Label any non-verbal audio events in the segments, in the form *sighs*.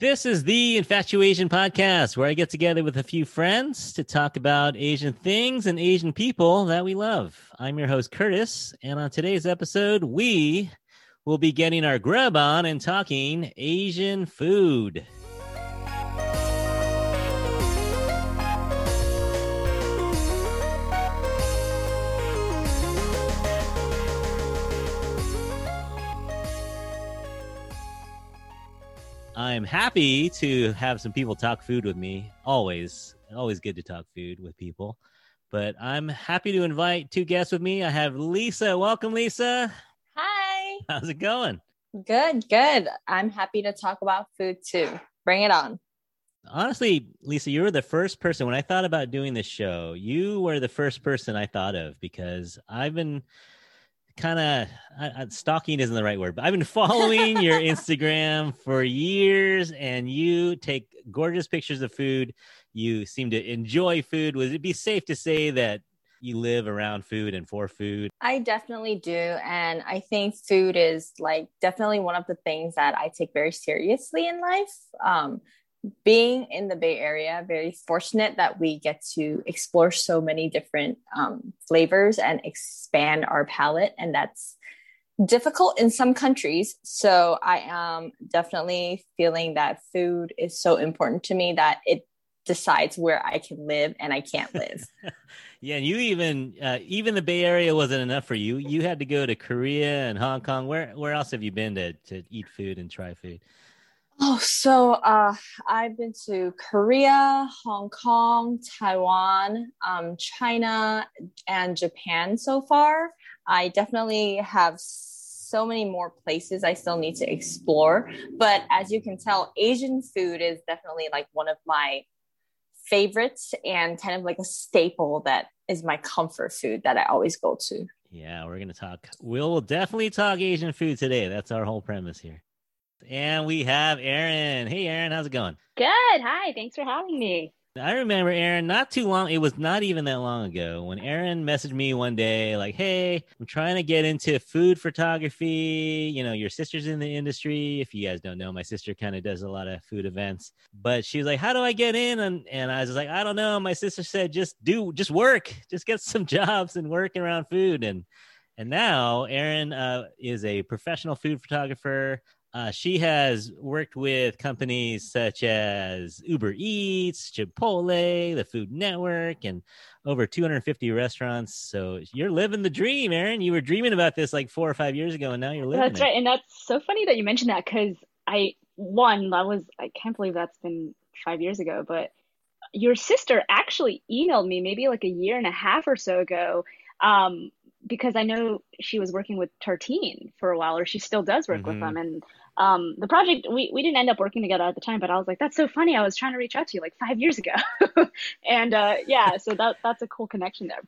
This is the InfatuAsian podcast where I get together with a few friends to talk about Asian things and Asian people that we love. I'm your host, Curtis, and on today's episode, we will be getting our grub on and talking Asian food. I'm happy to have some people talk food with me. Always, always good to talk food with people. But I'm happy to invite two guests with me. I have Lisa. Welcome, Lisa. Hi. How's it going? Good, good. I'm happy to talk about food too. Bring it on. Honestly, Lisa, you were the first person when I thought about doing this show. You were the first person I thought of because I've been kind of stalking isn't the right word, but I've been following your *laughs* Instagram for years, and you take gorgeous pictures of food. You seem to enjoy food. Would it be safe to say that you live around food and for food? I definitely do. And I think food is like definitely one of the things that I take very seriously in life. Um, being in the Bay Area, very fortunate that we get to explore so many different um, flavors and expand our palate. And that's difficult in some countries. So I am definitely feeling that food is so important to me that it decides where I can live and I can't live. *laughs* yeah, and you even uh, even the Bay Area wasn't enough for you. You had to go to Korea and Hong Kong. Where where else have you been to to eat food and try food? Oh, so uh, I've been to Korea, Hong Kong, Taiwan, um, China, and Japan so far. I definitely have so many more places I still need to explore. But as you can tell, Asian food is definitely like one of my favorites and kind of like a staple that is my comfort food that I always go to. Yeah, we're going to talk. We'll definitely talk Asian food today. That's our whole premise here. And we have Erin. Hey, Erin, how's it going? Good. Hi. Thanks for having me. I remember Erin not too long. It was not even that long ago when Erin messaged me one day, like, "Hey, I'm trying to get into food photography. You know, your sister's in the industry. If you guys don't know, my sister kind of does a lot of food events. But she's like, "How do I get in?" And and I was like, "I don't know." My sister said, "Just do, just work, just get some *laughs* jobs and work around food." And and now Erin uh, is a professional food photographer. Uh, she has worked with companies such as Uber Eats, Chipotle, the Food Network, and over 250 restaurants. So you're living the dream, Erin. You were dreaming about this like four or five years ago, and now you're living. That's it. right, and that's so funny that you mentioned that because I one that was I can't believe that's been five years ago, but your sister actually emailed me maybe like a year and a half or so ago um, because I know she was working with Tartine for a while, or she still does work mm-hmm. with them. And um, the project, we, we didn't end up working together at the time, but I was like, that's so funny. I was trying to reach out to you like five years ago. *laughs* and uh, yeah, so that that's a cool connection there.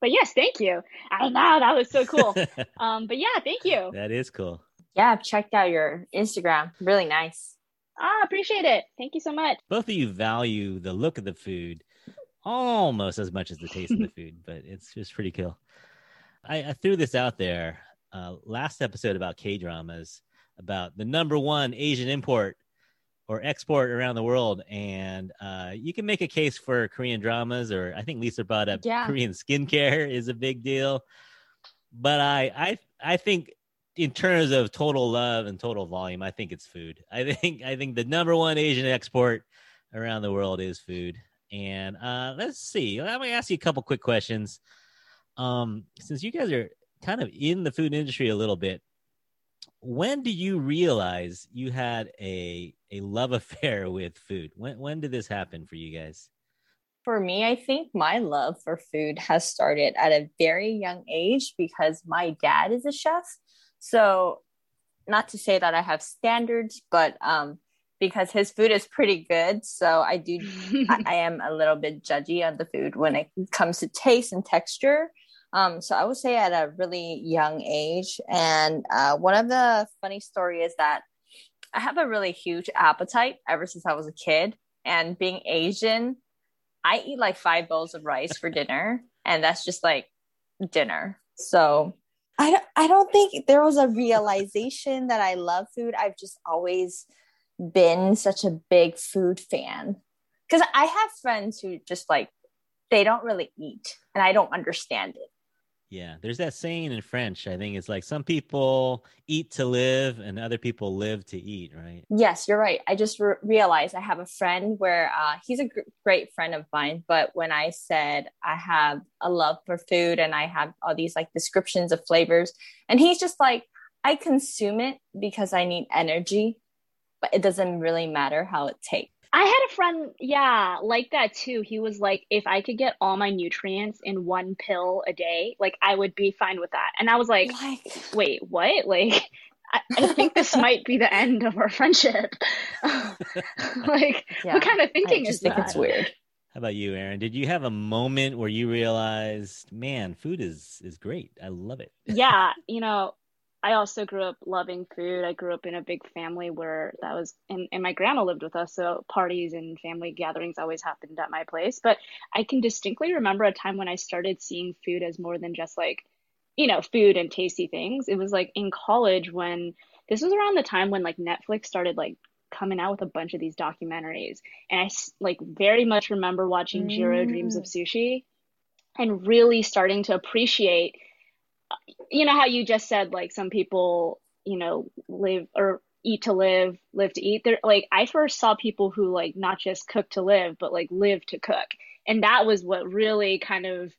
But yes, thank you. I know that was so cool. *laughs* um, but yeah, thank you. That is cool. Yeah, I've checked out your Instagram. Really nice. Ah, appreciate it. Thank you so much. Both of you value the look of the food almost as much as the taste of the *laughs* food, but it's just pretty cool. I, I threw this out there uh, last episode about K dramas, about the number one Asian import or export around the world, and uh, you can make a case for Korean dramas, or I think Lisa brought up yeah. Korean skincare is a big deal. But I, I, I think in terms of total love and total volume, I think it's food. I think I think the number one Asian export around the world is food. And uh, let's see. Let me ask you a couple quick questions um, since you guys are kind of in the food industry a little bit, when do you realize you had a a love *laughs* affair with food? When when did this happen for you guys? For me, I think my love for food has started at a very young age because my dad is a chef. So, not to say that I have standards, but um, because his food is pretty good. So I do, *laughs* I, I, am a little bit judgy on the food when it comes to taste and texture. Um, so I would say at a really young age. And uh, one of the funny story is that I have a really huge appetite ever since I was a kid. And being Asian, I eat like five bowls of rice for dinner, and that's just like dinner. So I don't, I don't think there was a realization that I love food. I've just always been such a big food fan because I have friends who just like they don't really eat and I don't understand it. Yeah, there's that saying in French. I think it's like some people eat to live and other people live to eat, right? Yes, you're right. I just re- realized I have a friend where uh, he's a gr- great friend of mine. But when I said I have a love for food and I have all these like descriptions of flavors, and he's just like, I consume it because I need energy, but it doesn't really matter how it tastes. I had a friend, yeah, like that too. He was like, if I could get all my nutrients in one pill a day, like I would be fine with that. And I was like, like wait, what? Like, I, I think this *laughs* might be the end of our friendship. *laughs* like, yeah, what kind of thinking I is think that? It's weird. How about you, Erin? Did you have a moment where you realized, man, food is is great. I love it. yeah, you know, I also grew up loving food. I grew up in a big family where that was, and, and my grandma lived with us. So parties and family gatherings always happened at my place. But I can distinctly remember a time when I started seeing food as more than just like, you know, food and tasty things. It was like in college when this was around the time when like Netflix started like coming out with a bunch of these documentaries. And I like very much remember watching mm. Dreams of Sushi and really starting to appreciate you know how you just said like some people you know live or eat to live live to eat. There like i first saw people who like not just cook to live but like live to cook. And that was what really kind of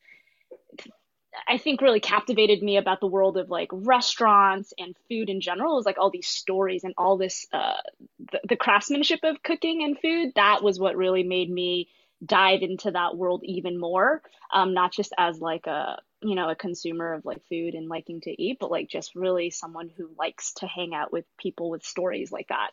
i think really captivated me about the world of like restaurants and food in general is like all these stories and all this uh the, the craftsmanship of cooking and food. That was what really made me dive into that world even more. Um not just as like a you know a consumer of like food and liking to eat but like just really someone who likes to hang out with people with stories like that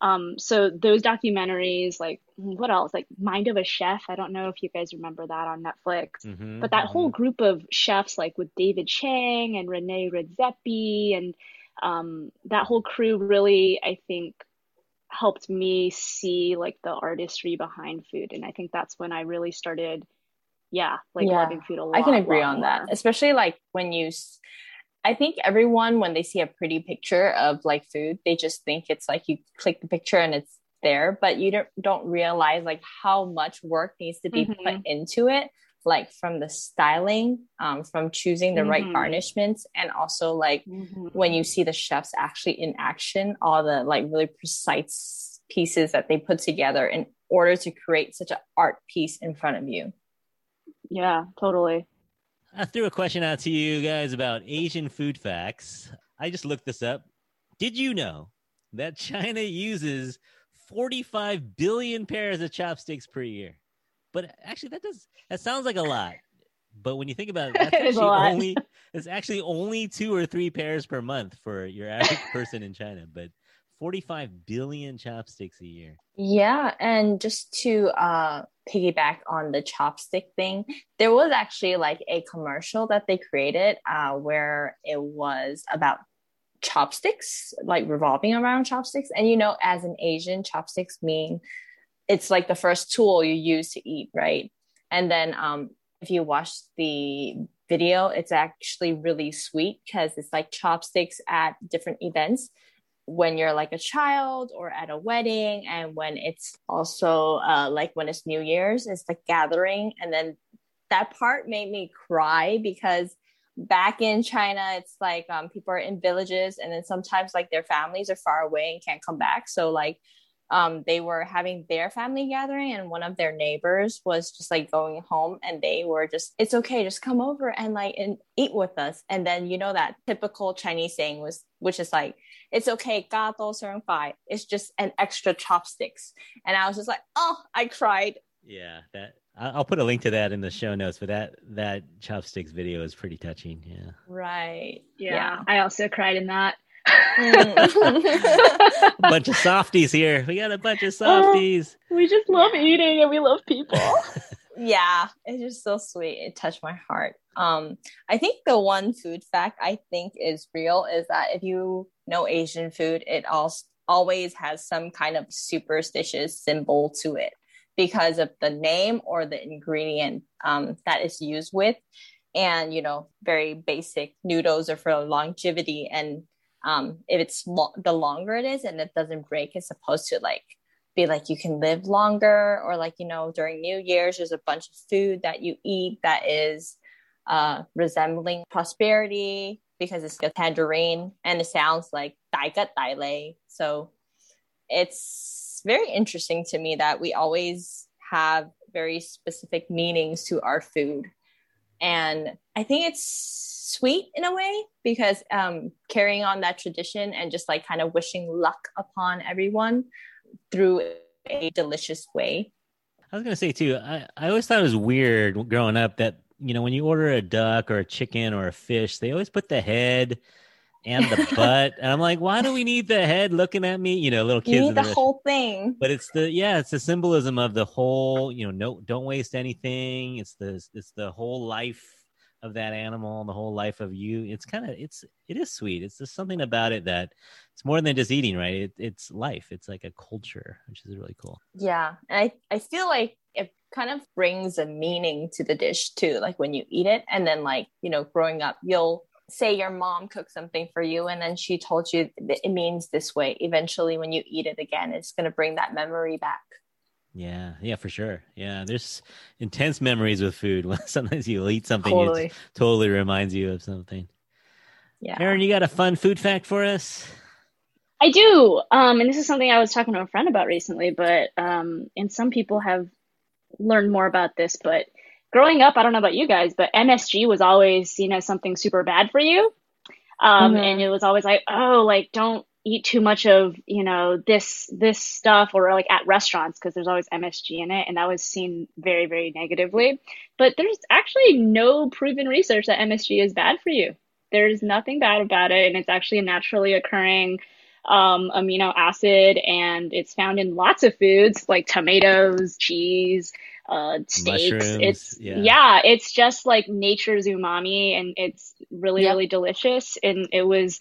um so those documentaries like what else like mind of a chef i don't know if you guys remember that on netflix mm-hmm, but that mm-hmm. whole group of chefs like with david chang and rene redzepi and um that whole crew really i think helped me see like the artistry behind food and i think that's when i really started yeah, like yeah, loving food a lot. I can agree on more. that, especially like when you. I think everyone when they see a pretty picture of like food, they just think it's like you click the picture and it's there, but you don't don't realize like how much work needs to be mm-hmm. put into it like from the styling um, from choosing the mm-hmm. right garnishments and also like mm-hmm. when you see the chefs actually in action all the like really precise pieces that they put together in order to create such an art piece in front of you yeah, totally. I threw a question out to you guys about Asian food facts. I just looked this up. Did you know that China uses 45 billion pairs of chopsticks per year? But actually, that does that sounds like a lot. But when you think about it, that's *laughs* actually only it's actually only two or three pairs per month for your average *laughs* person in China. But 45 billion chopsticks a year. Yeah, and just to uh, piggyback on the chopstick thing, there was actually like a commercial that they created uh, where it was about chopsticks, like revolving around chopsticks. And you know, as an Asian, chopsticks mean it's like the first tool you use to eat, right? And then um, if you watch the video, it's actually really sweet because it's like chopsticks at different events when you're like a child or at a wedding and when it's also uh, like when it's new year's it's the gathering. And then that part made me cry because back in china it's like um, people are in villages and then sometimes like their families are far away and can't come back. So like um, they were having their family gathering and one of their neighbors was just like going home and they were just it's okay just come over and like and eat with us and then you know that typical chinese saying was which is like it's okay gato five it's just an extra chopsticks and i was just like oh i cried yeah that I'll put a link to that in the show notes, but that that chopsticks video is pretty touching. Yeah. Right. Yeah. yeah. I also cried in that a *laughs* bunch of softies here. We got a bunch of softies. Oh, we just love eating and we love people. *laughs* yeah, it's just so sweet. It touched my heart. Um, I think the one food fact I think is real is that if you know Asian food, it also always has some kind of superstitious symbol to it because of the name or the ingredient um, that is used with. And, you know, very basic noodles are for longevity and um, if it's lo- the longer it is and it doesn't break, it's supposed to like be like you can live longer or like you know during New Year's there's a bunch of food that you eat that is uh, resembling prosperity because it's a tangerine and it sounds like daigat daile. So it's very interesting to me that we always have very specific meanings to our food. And I think it's sweet in a way because um, carrying on that tradition and just like kind of wishing luck upon everyone through a delicious way. I was gonna say too. I, I always thought it was weird growing up that you know when you order a duck or a chicken or a fish, they always put the head and the butt. and I'm like, why do we need the head looking at me? You know, little kids. You need the, the whole thing. But it's the yeah, it's the symbolism of the whole. You know, no, don't waste anything. It's the it's the whole life of that animal, the whole life of you. It's kind of it's it is sweet. It's just something about it that it's more than just eating, right? It, it's life. It's like a culture, which is really cool. Yeah, and I I feel like it kind of brings a meaning to the dish too. Like when you eat it, and then like you know, growing up, you'll say your mom cooked something for you and then she told you it means this way eventually when you eat it again it's going to bring that memory back. Yeah yeah for sure. Yeah there's intense memories with food. *laughs* Sometimes you eat something totally. it totally reminds you of something. Yeah. Erin you got a fun food fact for us? I do. Um and this is something i was talking to a friend about recently but um and some people have learned more about this but growing up, I don't know about you guys, but MSG was always seen as something super bad for you. Um, mm-hmm. and it was always like, oh, like don't eat too much of, you know, this, this stuff or like at restaurants because there's always MSG in it. And that was seen very, very negatively. But there's actually no proven research that MSG is bad for you. There's nothing bad about it. And it's actually a naturally occurring um, amino acid and it's found in lots of foods like tomatoes, cheese, uh, steaks. Mushrooms, it's yeah. yeah. it's just like nature's umami, and it's really yep. really delicious. And it was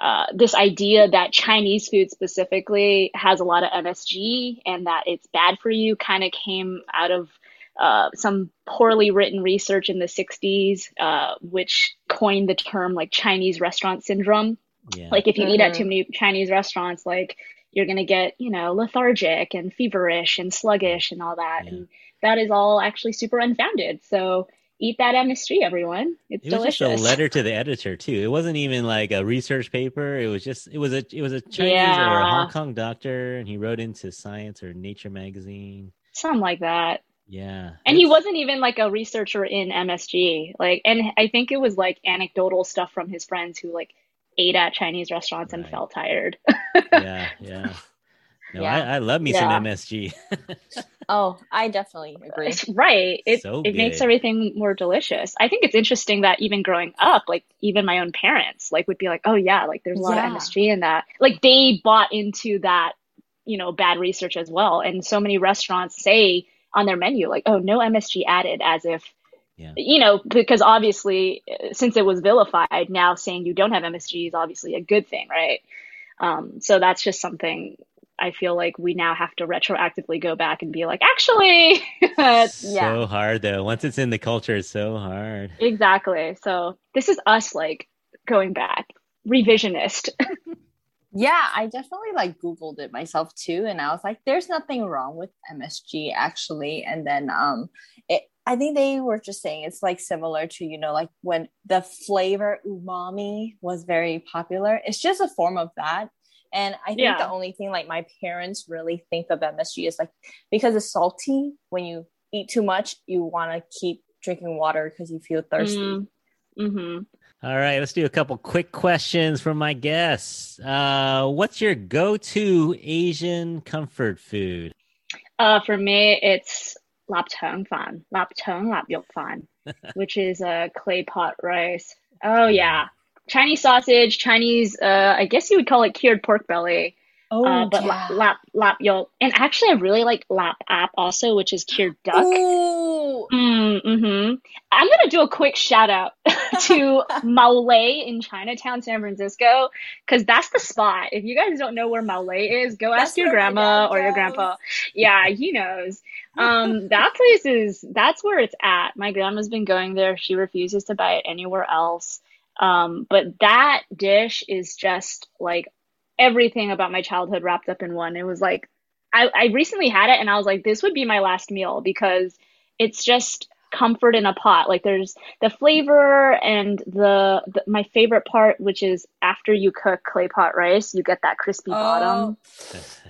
uh, this idea that Chinese food specifically has a lot of MSG and that it's bad for you kind of came out of uh, some poorly written research in the 60s, uh, which coined the term like Chinese restaurant syndrome. Yeah. Like if you mm-hmm. eat at mm-hmm. too many Chinese restaurants, like you're going to get, you know, lethargic and feverish and sluggish and all that. Yeah. And that is all actually super unfounded. So eat that MSG, everyone. It's it delicious. was just a letter to the editor too. It wasn't even like a research paper. It was just it was a it was a Chinese yeah. or a Hong Kong doctor, and he wrote into Science or Nature magazine, something like that. Yeah. And he wasn't even like a researcher in MSG. Like and I think it was like anecdotal stuff from his friends who like ate at Chinese restaurants right. and felt tired. yeah, *laughs* yeah. No, yeah. I, I, love me yeah. some MSG. *laughs* oh, I definitely agree. Right. It so it makes everything more delicious. I think it's interesting that even growing up, like even my own parents, like would be like, "Oh yeah, like there's a lot yeah. of MSG in that." Like they bought into that, you know, bad research as well. And so many restaurants say on their menu like, "Oh, no MSG added," as if yeah. you know, because obviously since it was vilified, now saying you don't have MSG is obviously a good thing, right? Um, so that's just something I feel like we now have to retroactively go back and be like, actually, *laughs* yeah. So hard though. Once it's in the culture, it's so hard. Exactly. So this is us like going back, revisionist. *laughs* yeah, I definitely like Googled it myself too. And I was like, there's nothing wrong with MSG actually. And then um it I think they were just saying it's like similar to, you know, like when the flavor umami was very popular. It's just a form of that and I think yeah. the only thing like my parents really think of MSG is like because it's salty, when you eat too much, you want to keep drinking water because you feel thirsty. Mm-hmm. mm-hmm. All right, let's do a couple quick questions from my guests. Uh, what's your go-to Asian comfort food? Uh, for me, it's lap cheng fan, lap cheng lap yok fan, *laughs* which is a clay pot rice. Oh yeah, Chinese sausage, Chinese, uh, I guess you would call it cured pork belly. Oh, uh, but yeah. lap lap yolk, and actually, I really like lap app also, which is cured duck. Ooh. Mm, hmm I'm gonna do a quick shout out *laughs* to *laughs* Mow Lee in Chinatown, San Francisco, because that's the spot. If you guys don't know where Mow Lee is, go that's ask your grandma or your grandpa. Yeah, he knows. Um, that place is that's where it's at. My grandma's been going there. She refuses to buy it anywhere else. Um, but that dish is just like everything about my childhood wrapped up in one. It was like I, I recently had it and I was like, this would be my last meal because it's just comfort in a pot. Like there's the flavor and the, the, my favorite part, which is after you cook clay pot rice, you get that crispy oh. bottom. Oh.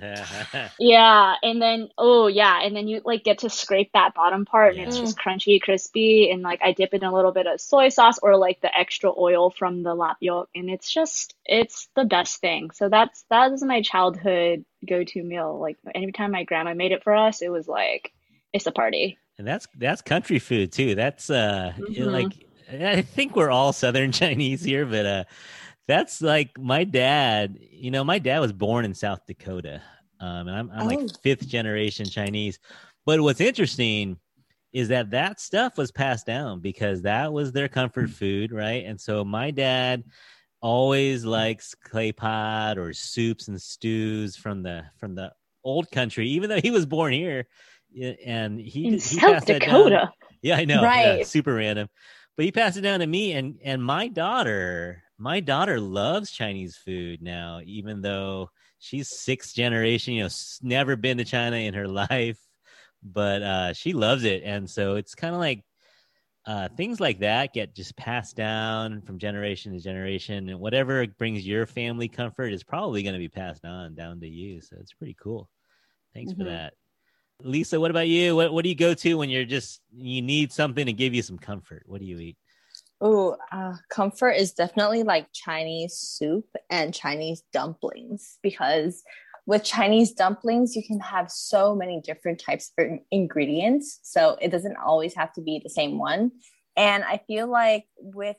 *laughs* Yeah, and then oh yeah, and then you like get to scrape that bottom part, and it's Yeah. just crunchy, crispy, and like I dip it in a little bit of soy sauce or like the extra oil from the lap yolk, and it's just it's the best thing. So that's that is my childhood go-to meal. Like anytime my grandma made it for us, it was like it's a party. And that's that's country food too. That's uh Mhm. like I think we're all Southern *laughs* Chinese here, but uh that's like my dad. You know, my dad was born in South Dakota, um, and I'm I'm Oh. like fifth generation Chinese. But what's interesting is that that stuff was passed down because that was their comfort food, right? And so my dad always likes clay pot or soups and stews from the from the old country, even though he was born here. Yeah, And he In he South passed that down- Dakota. yeah, I know. Yeah, Right. super random. But he passed it down to me and and my daughter, my daughter loves Chinese food now, even though she's sixth generation, you know, never been to China in her *laughs* life, but uh she loves it. And so it's kind of like uh things like that get just passed down from generation to generation and whatever brings your family comfort is probably going to be passed on down to you. So it's pretty cool. Thanks for Mhm. that. Lisa, what about you? What what do you go to when you're just you need something to give you some comfort? What do you eat? Oh, uh, comfort is definitely like Chinese soup and Chinese dumplings because with Chinese dumplings, you can have so many different types of ingredients. So it doesn't always have to be the same one. And I feel like with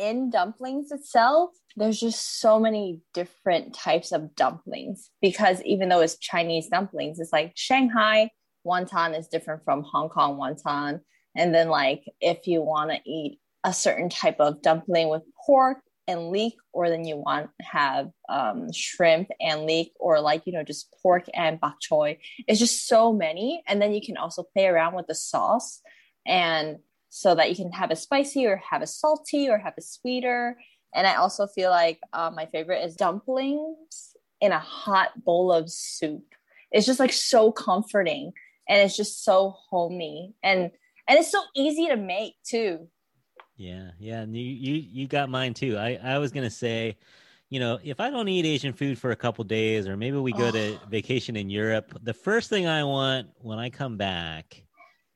in dumplings itself, there's just so many different types of dumplings because even though it's Chinese dumplings, it's like Shanghai wonton is different from Hong Kong wonton. And then, like, if you want to eat a certain type of dumpling with pork and leek, or then you want to have um, shrimp and leek, or like, you know, just pork and bok choy. It's just so many. And then you can also play around with the sauce. And so that you can have a spicy or have a salty or have a sweeter. And I also feel like uh, my favorite is dumplings in a hot bowl of soup. It's just like so comforting and it's just so homey and and it's so easy to make too. Yeah, yeah, and you you you got mine too. I I was gonna say, you know, if I don't eat Asian food for a couple days, or maybe we go to Oh. *sighs* vacation in Europe, the first thing I want when I come back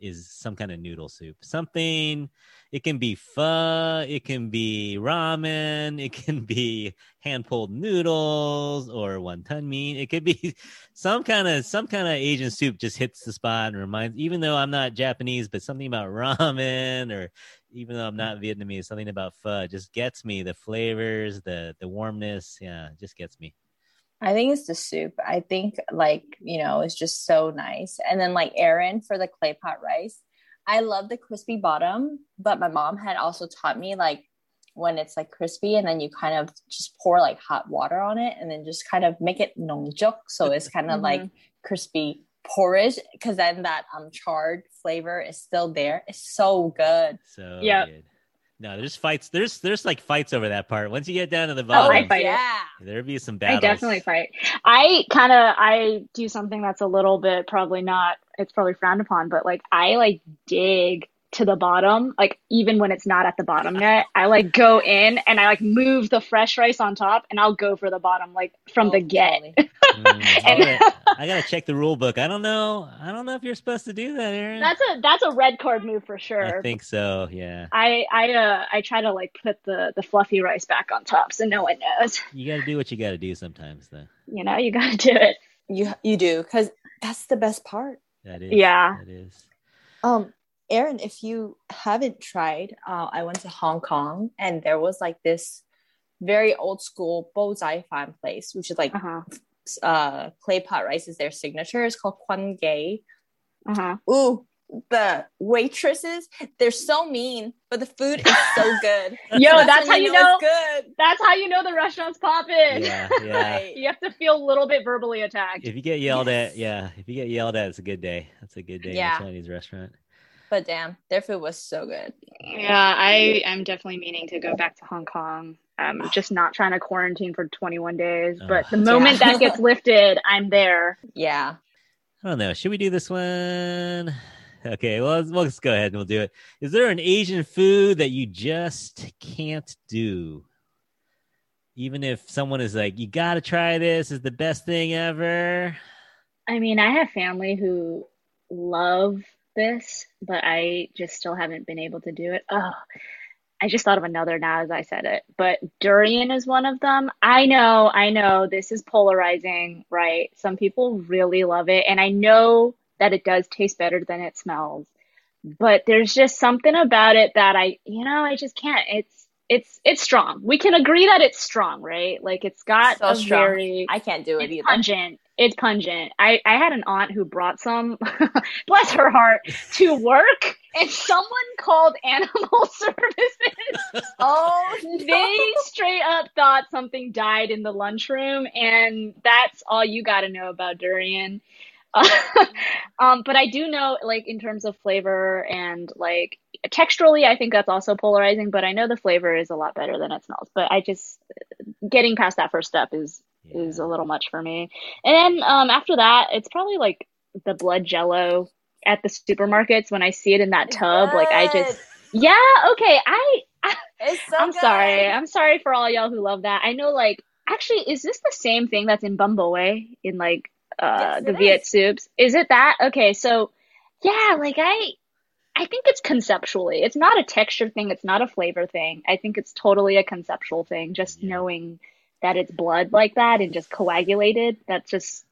is some kind of noodle soup. Something. It can be pho. It can be ramen. It can be hand pulled noodles or wonton meat. It could be *laughs* some kind of some kind of Asian soup. Just hits the spot and reminds. Even though I'm not Japanese, but something about *laughs* ramen or even though I'm not Vietnamese, something about pho just gets me. The flavors, the the warmness, yeah, just gets me. I think it's the soup. I think like, you know, it's just so nice. And then like Erin for the clay pot rice. I love the crispy bottom, but my mom had also taught me like when it's like crispy and then you kind of just pour like hot water on it and then just kind of make it nongjuk so it's kind of Mhm. like crispy porridge because then that um charred flavor is still there. It's so good. So Yep. good. No, there's fights. There's there's like fights over that part. Once you get down to the Oh, bottom, I fight it. yeah. there'll be some battles. I definitely fight. I kind of I do something that's a little bit probably not it's probably frowned upon, but like I like dig to the bottom, like even when it's not at the bottom yet. I like go in and I like move the fresh rice on top and I'll go for the bottom like from the Oh, get. *laughs* Mm, I, And- gotta, I gotta check the rule book. I don't know. I don't know if you're supposed to do that, Erin. That's a that's a red card move for sure. I think so. Yeah, I I uh I try to like put the the fluffy rice back on top so no one knows. you got to do what you got to do sometimes. Though You know, you got to do it. You you do because that's the best part. that is. Yeah. that is. Um, Erin, if you haven't tried, uh, I went to Hong Kong and there was like this very old school bo zai fan place, which is like Uh-huh. uh clay pot rice is their signature. It's called Kwan Kee. Uh-huh. Ooh, the waitresses, they're so mean, but the food is so *laughs* good. Yo, So that's how you know good. that's how you know the restaurant's popping. Yeah, *laughs* yeah. You have to feel a little bit verbally attacked. If you get yelled Yes. at, yeah, if you get yelled at, it's a good day. That's a good day Yeah. in a Chinese restaurant. But damn, their food was so good. Yeah, I am definitely meaning to go back to Hong Kong. I'm just not trying to quarantine for 21 days. But the moment Yeah. that gets *laughs* lifted, I'm there. Yeah. I don't know. Should we do this one? Okay, well, let's, let's go ahead and we'll do it. Is there an Asian food that you just can't do? Even if someone is like, you got to try this, is the best thing ever. I mean, I have family who love this, but I just still haven't been able to do it. Oh, I just thought of another now as I said it, but durian is one of them. I know, I know this is polarizing, right? Some people really love it, and I know that it does taste better than it smells. But there's just something about it that I, you know, I just can't. It's it's it's strong. We can agree that it's strong, right? Like it's got So a strong. very I can't do it either. pungent. It's pungent. I, I had an aunt who brought some, *laughs* bless her heart, to work, and someone called animal *laughs* services. Oh, *laughs* They straight up thought something died in the lunchroom, and that's all you got to know about durian. um, but I do know, like, in terms of flavor and like texturally, I think that's also polarizing. But I know the flavor is a lot better than it smells. But I just getting past that first step is is a little much for me. And then um, after that, it's probably like the blood jello at the supermarkets when I see it in that tub. Like I just, yeah, okay. I, I It's so I'm good. sorry. I'm sorry for all y'all who love that. I know, like, actually, is this the same thing that's in bún bò in like uh Yes, the Viet is. soups? Is it that? Okay, so yeah, like I I think it's conceptually. It's not a texture thing, it's not a flavor thing. I think it's totally a conceptual thing. Just Yeah. knowing that it's blood like that and just coagulated, that's just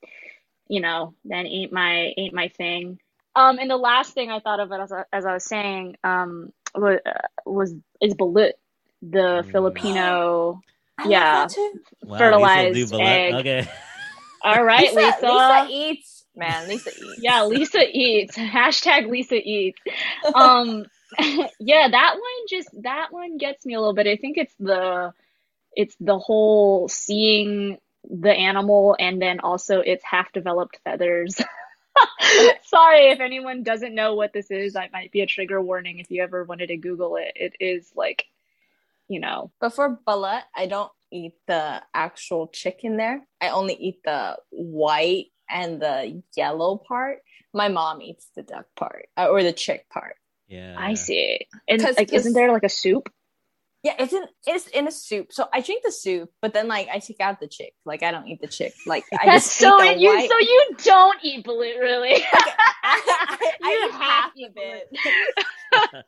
you know, that ain't my ain't my thing. Um, and the last thing I thought of as I, as I was saying, um, was, was is balut, the Mm. Filipino. I yeah. that too. Wow, fertilized Lisa will do egg. Okay. All right, Lisa, Lisa. Lisa eats. Man, Lisa *laughs* eats. Yeah, Lisa eats. Hashtag Lisa eats. Um, *laughs* yeah, that one just that one gets me a little bit. I think it's the it's the whole seeing the animal and then also its half developed feathers. *laughs* Sorry if anyone doesn't know what this is. That might be a trigger warning if you ever wanted to Google it. It is like, you know, But for balut, I don't eat the actual chicken there. I only eat the white and the yellow part. My mom eats the duck part uh, or the chick part. Yeah. I see. And 'Cause like, isn't there like a soup? Yeah, it's in it's in a soup. So I drink the soup, but then like I take out the chick. Like I don't eat the chick. Like I That's just so eat the you white. so you don't eat balut really. *laughs* I, I, I You eat have half of it *laughs* *laughs*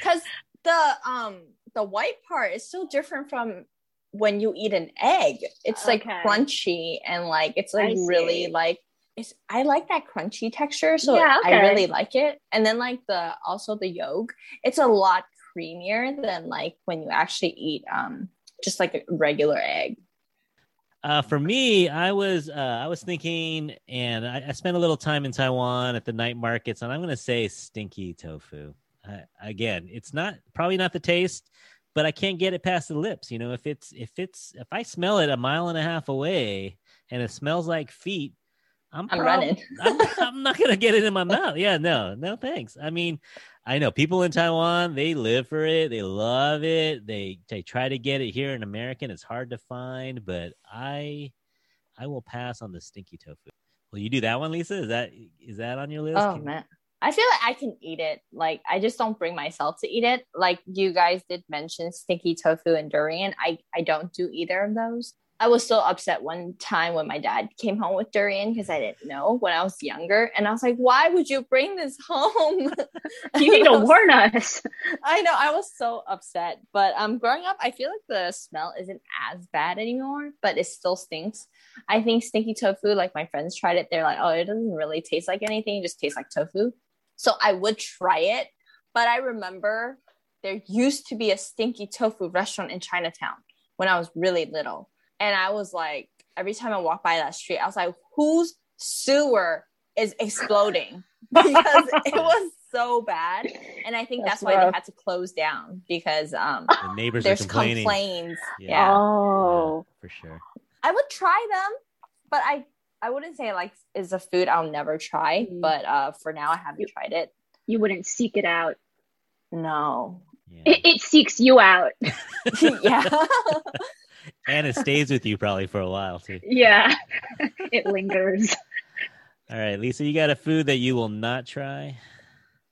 because the um the white part is so different from when you eat an egg. It's like crunchy and like it's like really like it's I like that crunchy texture, so Yeah, I really like it. And then like the also the yolk, it's a lot creamier than like when you actually eat um just like a regular egg. Uh, for me, I was uh, I was thinking, and I, I spent a little time in Taiwan at the night markets, and I'm going to say stinky tofu. Uh, again, it's not probably not the taste, but I can't get it past the lips. You know, if it's if it's if I smell it a mile and a half away and it smells like feet, I'm I'm prob- running. *laughs* I'm, *laughs* I'm not gonna get it in my mouth. Yeah, no, no, thanks. I mean, I know people in Taiwan they live for it, they love it. They they try to get it here in American. It's hard to find, but I I will pass on the stinky tofu. Will you do that one, Lisa? Is that is that on your list? Oh Can- man. I feel like I can eat it. Like I just don't bring myself to eat it. Like you guys did mention stinky tofu and durian. I I don't do either of those. I was so upset one time when my dad came home with durian because I didn't know when I was younger, and I was like, "Why would you bring this home?" *laughs* You need to warn us. I know. I was so upset. But um, growing up, I feel like the smell isn't as bad anymore, but it still stinks. I think stinky tofu, like my friends tried it, they're like, oh, it doesn't really taste like anything. It just tastes like tofu. So I would try it. But I remember there used to be a stinky tofu restaurant in Chinatown when I was really little. And I was like, every time I walk by that street, I was like, whose sewer is exploding? *laughs* Because it was so bad. And I think That's that's, why rough. they had to close down because um The neighbors are there's complaining. complaints. Yeah. Yeah. Oh. for sure. I would try them, but I I wouldn't say like is a food I'll never try. Mm. But uh for now I haven't tried it. You wouldn't seek it out. No. Yeah. It, it seeks you out. *laughs* *laughs* yeah. and it stays with you probably for a while too. Yeah. *laughs* it lingers. All right, Lisa, you got a food that you will not try?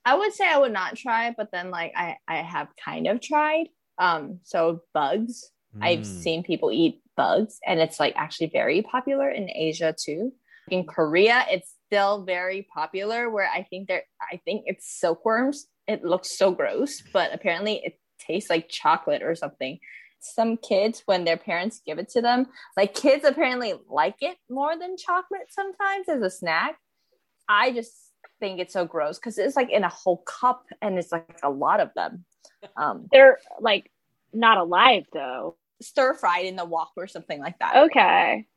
I would say I would not try, but then like I I have kind of tried. Um, so bugs. I've Mm. seen people eat bugs, and it's like actually very popular in Asia too. In Korea, it's still very popular. Where I think they're, I think it's silkworms. It looks so gross, but apparently it tastes like chocolate or something. Some kids, when their parents give it to them, like kids apparently like it more than chocolate sometimes as a snack. I just think it's so gross because it's like in a whole cup and it's like a lot of them. Um, They're like not alive though. Stir fried in the wok or something like that. Okay.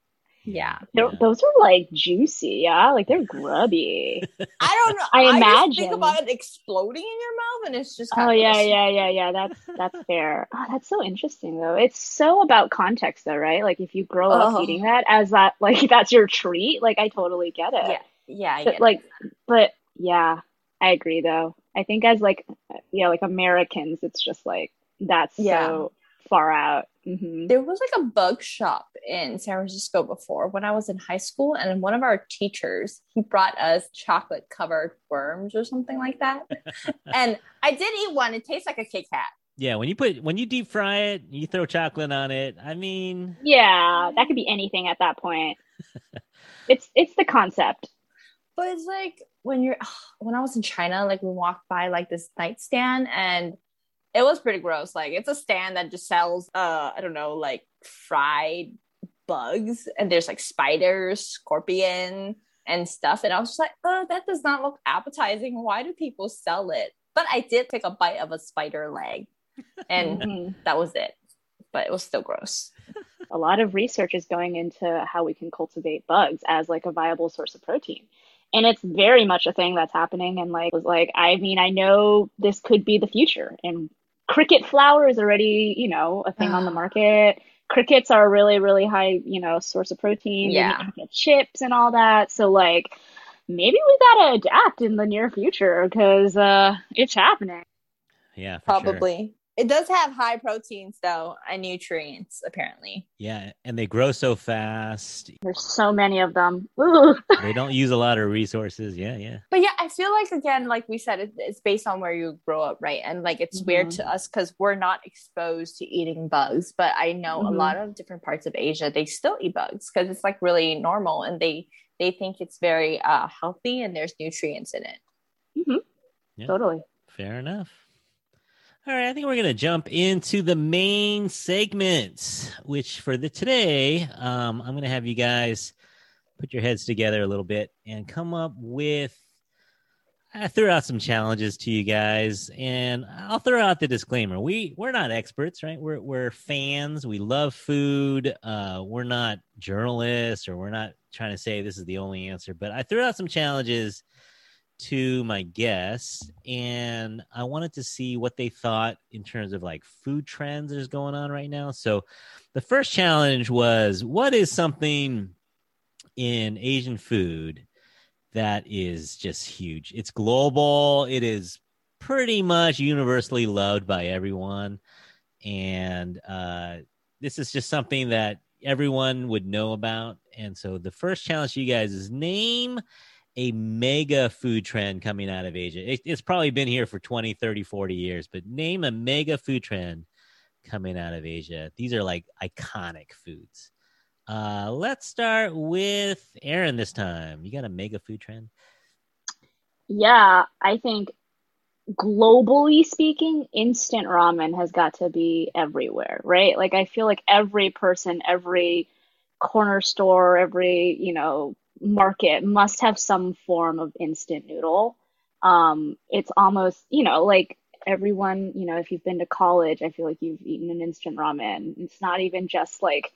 Yeah. Yeah. Those are like juicy, yeah. Like they're grubby. I don't know. *laughs* I just imagine. think about it exploding in your mouth and it's just Oh kinda yeah, gross. yeah, yeah, yeah. That's that's fair. Oh, that's so interesting though. It's so about context though, right? Like if you grow up Oh. eating that as that like *laughs* that's your treat, like I totally get it. Yeah. Yeah. But get like but yeah, I agree though. I think as like yeah, like Americans, it's just like that's Yeah. so far out. hmm there was like a bug shop in San Francisco before when I was in high school, and one of our teachers he brought us chocolate covered worms or something like that. *laughs* and I did eat one. It tastes like a Kit Kat. Yeah, when you put when you deep fry it, you throw chocolate on it. I mean, Yeah, that could be anything at that point. *laughs* it's it's the concept. But it's like when you're *sighs* when I was in China, like we walked by like this nightstand and it was pretty gross. Like it's a stand that just sells uh I don't know, like fried bugs and there's like spiders, scorpion and stuff. And I was just like, oh, that does not look appetizing. Why do people sell it? But I did take a bite of a spider leg and Mhm. *laughs* that was it. But it was still gross. a lot of research is going into how we can cultivate bugs as like a viable source of protein and it's very much a thing that's happening and like was like i mean i know this could be the future and cricket flour is already you know a thing on the market. Crickets are a really really high you know source of protein. And Yeah. you can get chips and all that. So like maybe we gotta adapt in the near future because uh it's happening. Yeah, for sure. Probably. It does have high proteins though and nutrients apparently. Yeah, and they grow so fast. there's so many of them Ooh. *laughs* They don't use a lot of resources. Yeah, yeah. But yeah, I feel like again, like we said, it's based on where you grow up, right? And like it's weird Mhm. to us because we're not exposed to eating bugs. But I know a Mhm. lot of different parts of Asia they still eat bugs because it's like really normal, and they they think it's very uh, healthy and there's nutrients in it. Yeah. totally Fair enough. All right, I think we're gonna jump into the main segment, which for the today, um, I'm gonna have you guys put your heads together a little bit and come up with. I threw out some challenges to you guys, and I'll throw out the disclaimer: we we're not experts, right? We're we're fans. We love food. Uh, we're not journalists, or we're not trying to say this is the only answer. But I threw out some challenges to my guests and I wanted to see what they thought in terms of like food trends that is going on right now. So the first challenge was what is something in Asian food that is just huge? It's global. It is pretty much universally loved by everyone. And uh, this is just something that everyone would know about. And so the first challenge to you guys is name a mega food trend coming out of Asia. It, it's probably been here for 20, 30, 40 years, but name a mega food trend coming out of Asia. These are like iconic foods. Uh, let's start with Erin this time. You got a mega food trend? Yeah, I think globally speaking, instant ramen has got to be everywhere, right? Like I feel like every person, every corner store, every, you know, market must have some form of instant noodle. Um, it's almost, you know, like everyone, you know, if you've been to college, I feel like you've eaten an instant ramen. It's not even just like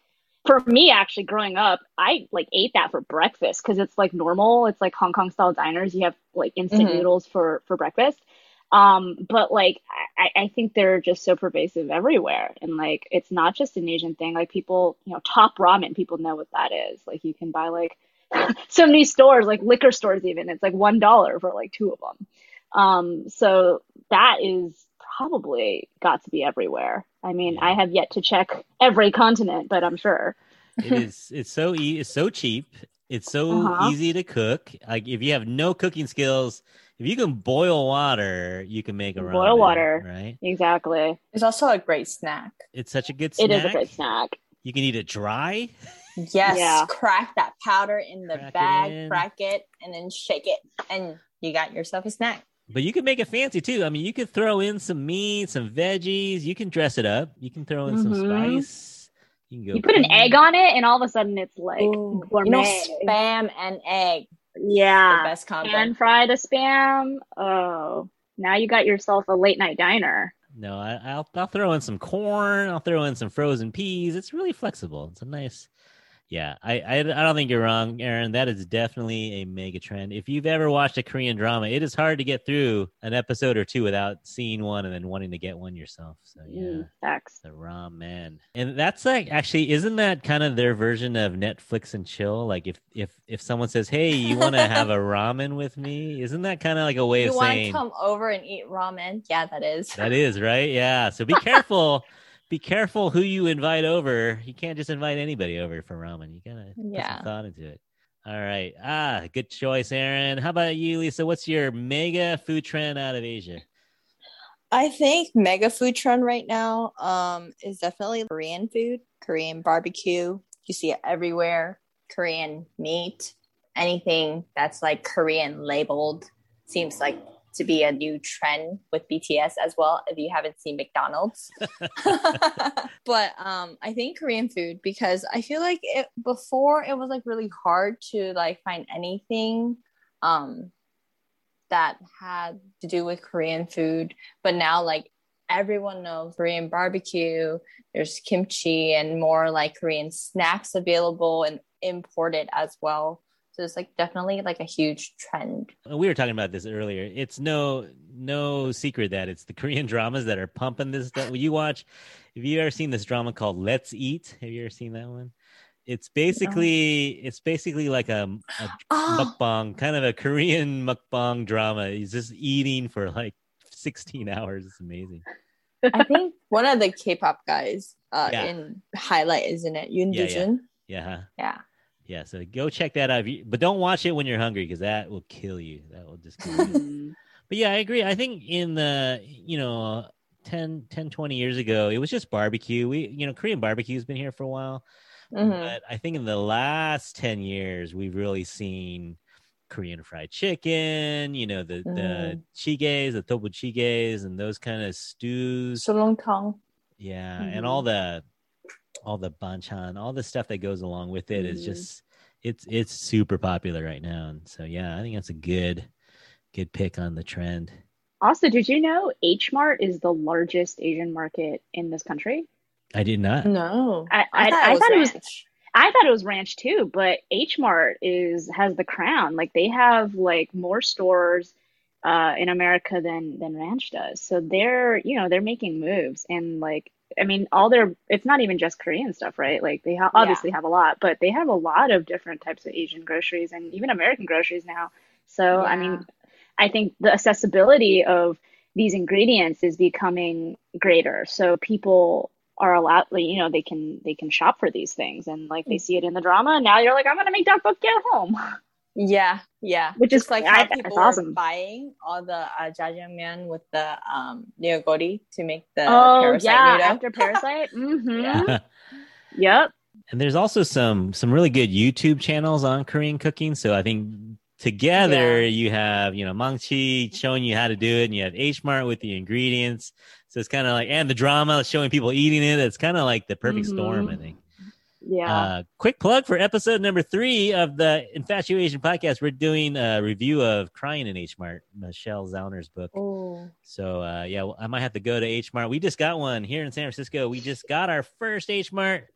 for me actually growing up, I like ate that for breakfast because it's like normal. It's like Hong Kong style diners. You have like instant Mhm. noodles for for breakfast. Um, but like I, I think they're just so pervasive everywhere. And like it's not just an Asian thing. Like people, you know, top ramen, people know what that is. Like you can buy like *laughs* so many stores, like liquor stores even. It's like one dollar for like two of them. Um, so that is probably got to be everywhere. I mean, Yeah. I have yet to check every continent, but I'm sure. it is it's so e- it's so cheap it's so Uh-huh. easy to cook like if you have no cooking skills if you can boil water you can make a ramen, Boil water. right Exactly. It's also a great snack. it's such a good snack It is a great snack. you can eat it dry Yes, Yeah. crack that powder in the Crack it bag, in. crack it, and then shake it, and you got yourself a snack. but you can make it fancy too i mean you could throw in some meat some veggies you can dress it up you can throw in some Mhm. spice you can go You put an cream. egg on it, and all of a sudden it's like Ooh. gourmet. You know, spam and egg, the yeah. best combo. Pan fry the spam. Oh, now you got yourself a late night diner. no I, I'll, I'll throw in some corn i'll throw in some frozen peas it's really flexible it's a nice yeah I, I i don't think you're wrong Erin that is definitely a mega trend if you've ever watched a korean drama it is hard to get through an episode or two without seeing one and then wanting to get one yourself so yeah Mm, facts. the ramen and that's like actually isn't that kind of their version of netflix and chill like if if if someone says hey you *laughs* want to have a ramen with me isn't that kind of like a way you of want to saying come over and eat ramen? Yeah, that is. that is right. Yeah. So be *laughs* careful. Be careful who you invite over. You can't just invite anybody over for ramen. You gotta put Yeah. some thought into it. All right. Ah, good choice, Erin. How about you, Lisa? What's your mega food trend out of Asia? I think mega food trend right now um is definitely Korean food, Korean barbecue. You see it everywhere. Korean meat, anything that's like Korean labeled seems like to be a new trend with BTS as well. If you haven't seen McDonald's, *laughs* *laughs* but um, I think Korean food because I feel like it before it was like really hard to like find anything um that had to do with Korean food, but now like everyone knows Korean barbecue. There's kimchi and more like Korean snacks available and imported as well. So it's like definitely like a huge trend. We were talking about this earlier. It's no no secret that it's the Korean *laughs* dramas that are pumping this stuff. You watch. Have you ever seen this drama called Let's Eat? Have you ever seen that one? It's basically it's basically like a, a Oh, mukbang, kind of a Korean *laughs* mukbang drama. He's just eating for like 16 hours. It's amazing. I think one of the K-pop guys uh, Yeah. in highlight, isn't it? Yoon Yeah, yeah. Yeah. Yeah. Yeah. So go check that out. You- But don't watch it when you're hungry because that will kill you. That will just kill you. Mm. but yeah, I agree. I think in the, you know, 10, 10, 20 years ago, it was just barbecue. We, you know, Korean barbecue has been here for a while. Mhm. But I think in the last 10 years, we've really seen Korean fried chicken, you know, the, the Mm. chiges, the tobu chiges, and those kind of stews. Sulongtong. Yeah, Mhm. and all the all the banchan, all the stuff that goes along with it is Mhm. just it's it's super popular right now. And so yeah, I think that's a good good pick on the trend. Also, did you know H Mart is the largest Asian market in this country? I did not. No. I- I- I was thought it was- I thought it was Ranch too, but H Mart is has the crown. Like they have like more stores uh, in America than than Ranch does. So they're you know they're making moves and like I mean all their it's not even just Korean stuff, right? Like they ha- Yeah. obviously have a lot, but they have a lot of different types of Asian groceries and even American groceries now. So I mean, I think the accessibility of these ingredients is becoming greater. So people are allowed, you know, they can they can shop for these things and like Mm. they see it in the drama. And now you're like, I'm gonna make tteokbokki at home. *laughs* Yeah, yeah. Which is- Just like I- how that's people awesome. were buying all the uh, jjajangmyeon with the um Neoguri to make the oh parasite yeah, noodle. after Parasite. *laughs* mm-hmm. Yeah. *laughs* Yep. and there's also some some really good YouTube channels on Korean cooking. So I think together you have you know Maangchi showing you how to do it, and you have H Mart with the ingredients. So it's kind of like and the drama showing people eating it. It's kind of like the perfect storm, I think. Yeah. Uh, quick plug for episode number three of the InfatuAsian podcast. We're doing a review of Crying in H Mart, Michelle Zauner's book. Oh, So uh, yeah, well, I might have to go to H Mart. We just got one here in San Francisco. We just got our first H Mart.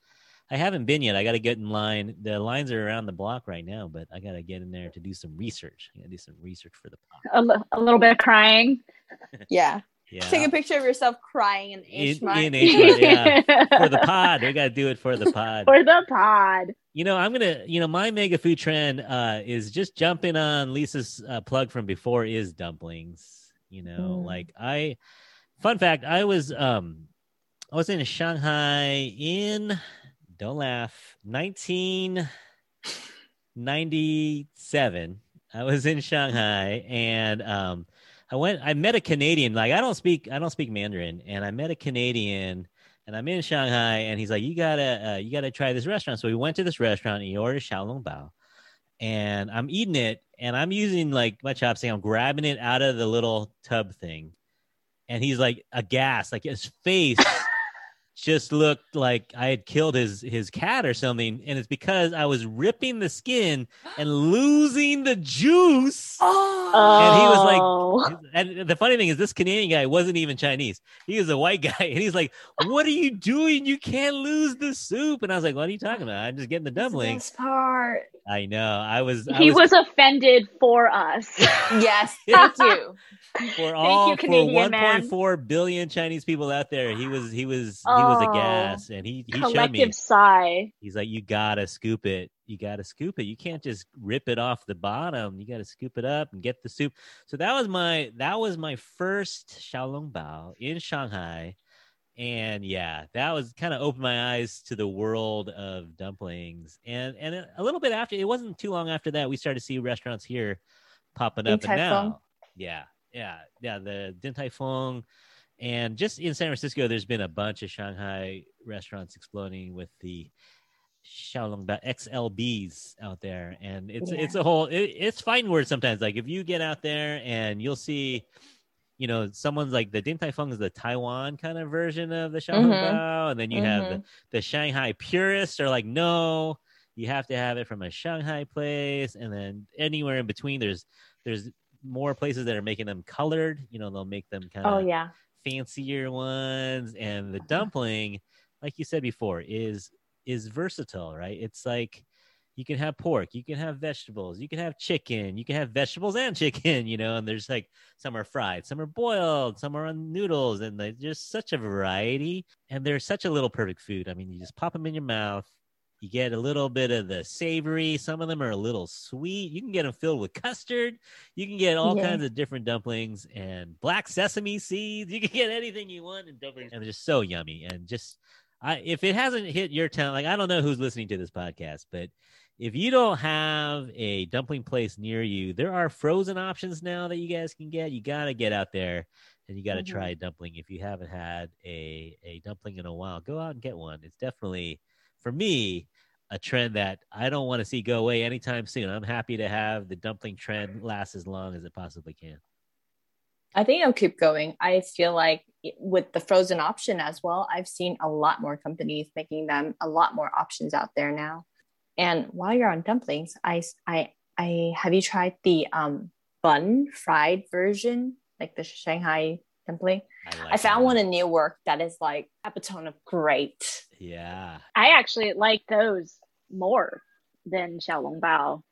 I haven't been yet. I got to get in line. The lines are around the block right now, but I got to get in there to do some research. I got to do some research for the podcast. a, li- a little bit of crying. *laughs* yeah. Yeah, Take a picture of yourself crying in H in, in Yeah, *laughs* for the pod. We got to do it for the pod. For the pod. You know, I'm gonna. You know, my mega food trend uh, is just jumping on Lisa's uh, plug from before is dumplings. You know, Mm. like I. Fun fact: I was um, I was in Shanghai in don't laugh nineteen ninety seven. I was in Shanghai and um, I went. I met a Canadian. Like I don't speak. I don't speak Mandarin, and I met a Canadian. And I'm in Shanghai, and he's like, "You gotta, uh, you gotta try this restaurant." So we went to this restaurant, and he ordered Xiaolong Bao, and I'm eating it, and I'm using like my chopstick. I'm grabbing it out of the little tub thing, and he's like aghast, like his face *laughs* just looked like I had killed his his cat or something, and it's because I was ripping the skin and losing the juice. Oh, And he was like- Oh. And the funny thing is, this Canadian guy wasn't even Chinese. He was a white guy, and he's like, "What are you doing? You can't lose the soup." And I was like, "What are you talking about? I'm just getting the that's the dumplings." part. I know. I was. I he was offended for us. *laughs* Yes, *laughs* thank you. for all you, for Canadian man. 1.4 billion Chinese people out there. He was he was he was Oh, aghast, and he he showed me. Sigh. He's like, "You gotta scoop it. You gotta scoop it. You can't just rip it off the bottom. You gotta scoop it up and get the soup." So that was my that was my first Xiaolong Bao in Shanghai, and yeah, that was kind of opened my eyes to the world of dumplings. And and a little bit after, it wasn't too long after that, we started to see restaurants here popping up. And now, yeah, yeah, yeah, the Din Tai Fung. And just in San Francisco, there's been a bunch of Shanghai restaurants exploding with the Xiaolong XLBs out there, and it's Yeah. it's a whole it, it's fine words sometimes. Like if you get out there and you'll see, you know, someone's like the Din Tai Fung is the Taiwan kind of version of the Xiaolong Mhm. Bao, and then you have the, Mhm. the Shanghai purists are like, no, you have to have it from a Shanghai place, and then anywhere in between, there's there's more places that are making them colored. You know, they'll make them kind of Oh yeah. Fancier ones and the uh-huh. dumpling like you said before is is versatile right? It's like you can have pork you can have vegetables you can have chicken you can have vegetables and *laughs* chicken you know and there's like some are fried some are boiled some are on noodles and like, there's such a variety and they're such a little perfect food. I mean you just pop them in your mouth you get a little bit of the savory some of them are a little sweet you can get them filled with custard you can get all Yeah. kinds of different dumplings and black sesame seeds. You can get anything you want in dumplings, and they're just so yummy. And just, I if it hasn't hit your town, like I don't know who's listening to this podcast, but if you don't have a dumpling place near you, there are frozen options now that you guys can get. You got to get out there and you got to Mhm. try a dumpling. If you haven't had a a dumpling in a while, go out and get one. It's definitely for me a trend that I don't want to see go away anytime soon. I'm happy to have the dumpling trend last as long as it possibly can. I think it'll keep going. I feel like with the frozen option as well, I've seen a lot more companies making them a lot more options out there now. And while you're on dumplings, I I I have you tried the um bun fried version, like the Shanghai dumpling? I, like I found that. one in Newark that is like epitome of great. Yeah. I actually like those more than Xiaolong Bao.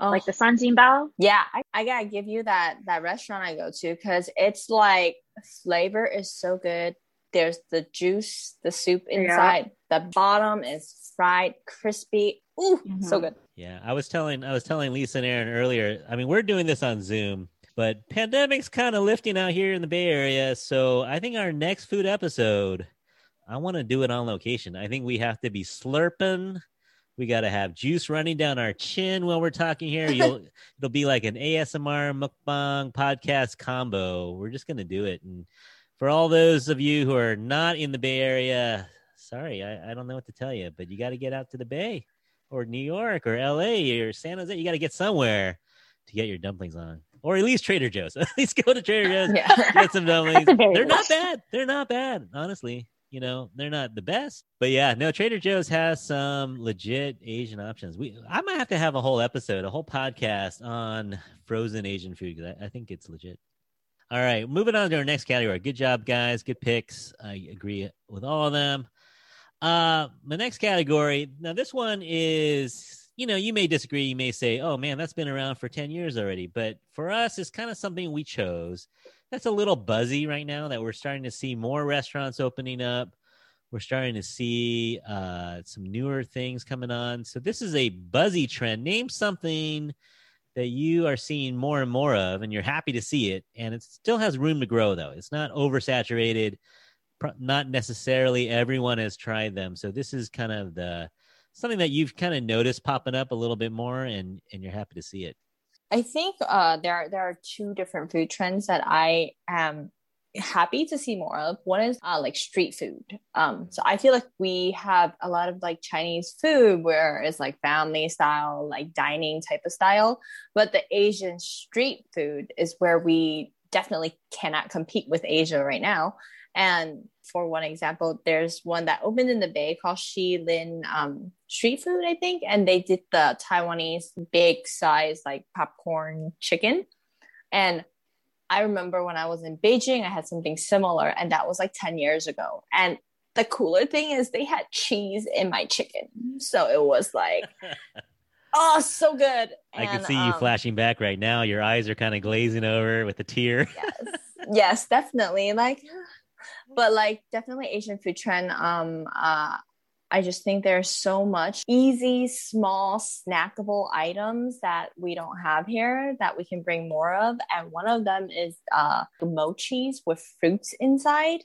Oh, Like the Sanjin Bao. yeah, I, I gotta give you that that restaurant I go to because it's like flavor is so good. There's the juice, the soup Yeah. inside. The bottom is fried, crispy. Ooh, so Mhm. good. Yeah. I was telling I was telling Lisa and Erin earlier. I mean, we're doing this on Zoom, but pandemic's kind of lifting out here in the Bay Area. So I think our next food episode, I want to do it on location. I think we have to be slurping. We got to have juice running down our chin while we're talking here. *laughs* You'll it'll be like an ASMR mukbang podcast combo. We're just gonna do it. And for all those of you who are not in the Bay Area, sorry, I, I don't know what to tell you, but you got to get out to the Bay or New York or LA or San Jose. You got to get somewhere to get your dumplings on, or at least Trader Joe's. *laughs* at least go to Trader Joe's, Yeah. get some dumplings. At the very They're not bad. They're not bad, honestly. You know, they're not the best, but yeah, no. Trader Joe's has some legit Asian options. We, I might have to have a whole episode, a whole podcast on frozen Asian food because I, I think it's legit. All right, moving on to our next category. Good job, guys. Good picks. I agree with all of them. Uh, my next category. Now, this one is, you know, you may disagree. You may say, "Oh man, that's been around for ten years already." But for us, it's kind of something we chose. That's a little buzzy right now. That we're starting to see more restaurants opening up. We're starting to see uh, some newer things coming on. So this is a buzzy trend. Name something that you are seeing more and more of, and you're happy to see it. And it still has room to grow, though. It's not oversaturated. Not necessarily everyone has tried them. So this is kind of the something that you've kind of noticed popping up a little bit more, and and you're happy to see it. I think uh, there are there are two different food trends that I am happy to see more of. One is uh, like street food. Um, so I feel like we have a lot of like Chinese food where it's like family style, like dining type of style. But the Asian street food is where we definitely cannot compete with Asia right now. And for one example, there's one that opened in the Bay called Shi Lin um, Street Food, I think, and they did the Taiwanese big size like popcorn chicken. And I remember when I was in Beijing, I had something similar, and that was like 10 years ago. And the cooler thing is they had cheese in my chicken. So it was like, *laughs* oh, so good. I can see you um, flashing back right now. Your eyes are kind of glazing over with a tear. yes, yes, definitely. Like, *laughs* but like definitely Asian food trend. Um, uh, I just think there's so much easy, small, snackable items that we don't have here that we can bring more of. And one of them is uh, mochis with fruits inside.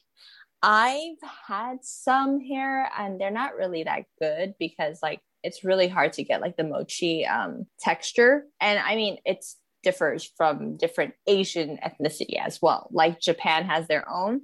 I've had some here and they're not really that good because like it's really hard to get like the mochi um, texture. And I mean, it's differs from different Asian ethnicity as well. Like Japan has their own.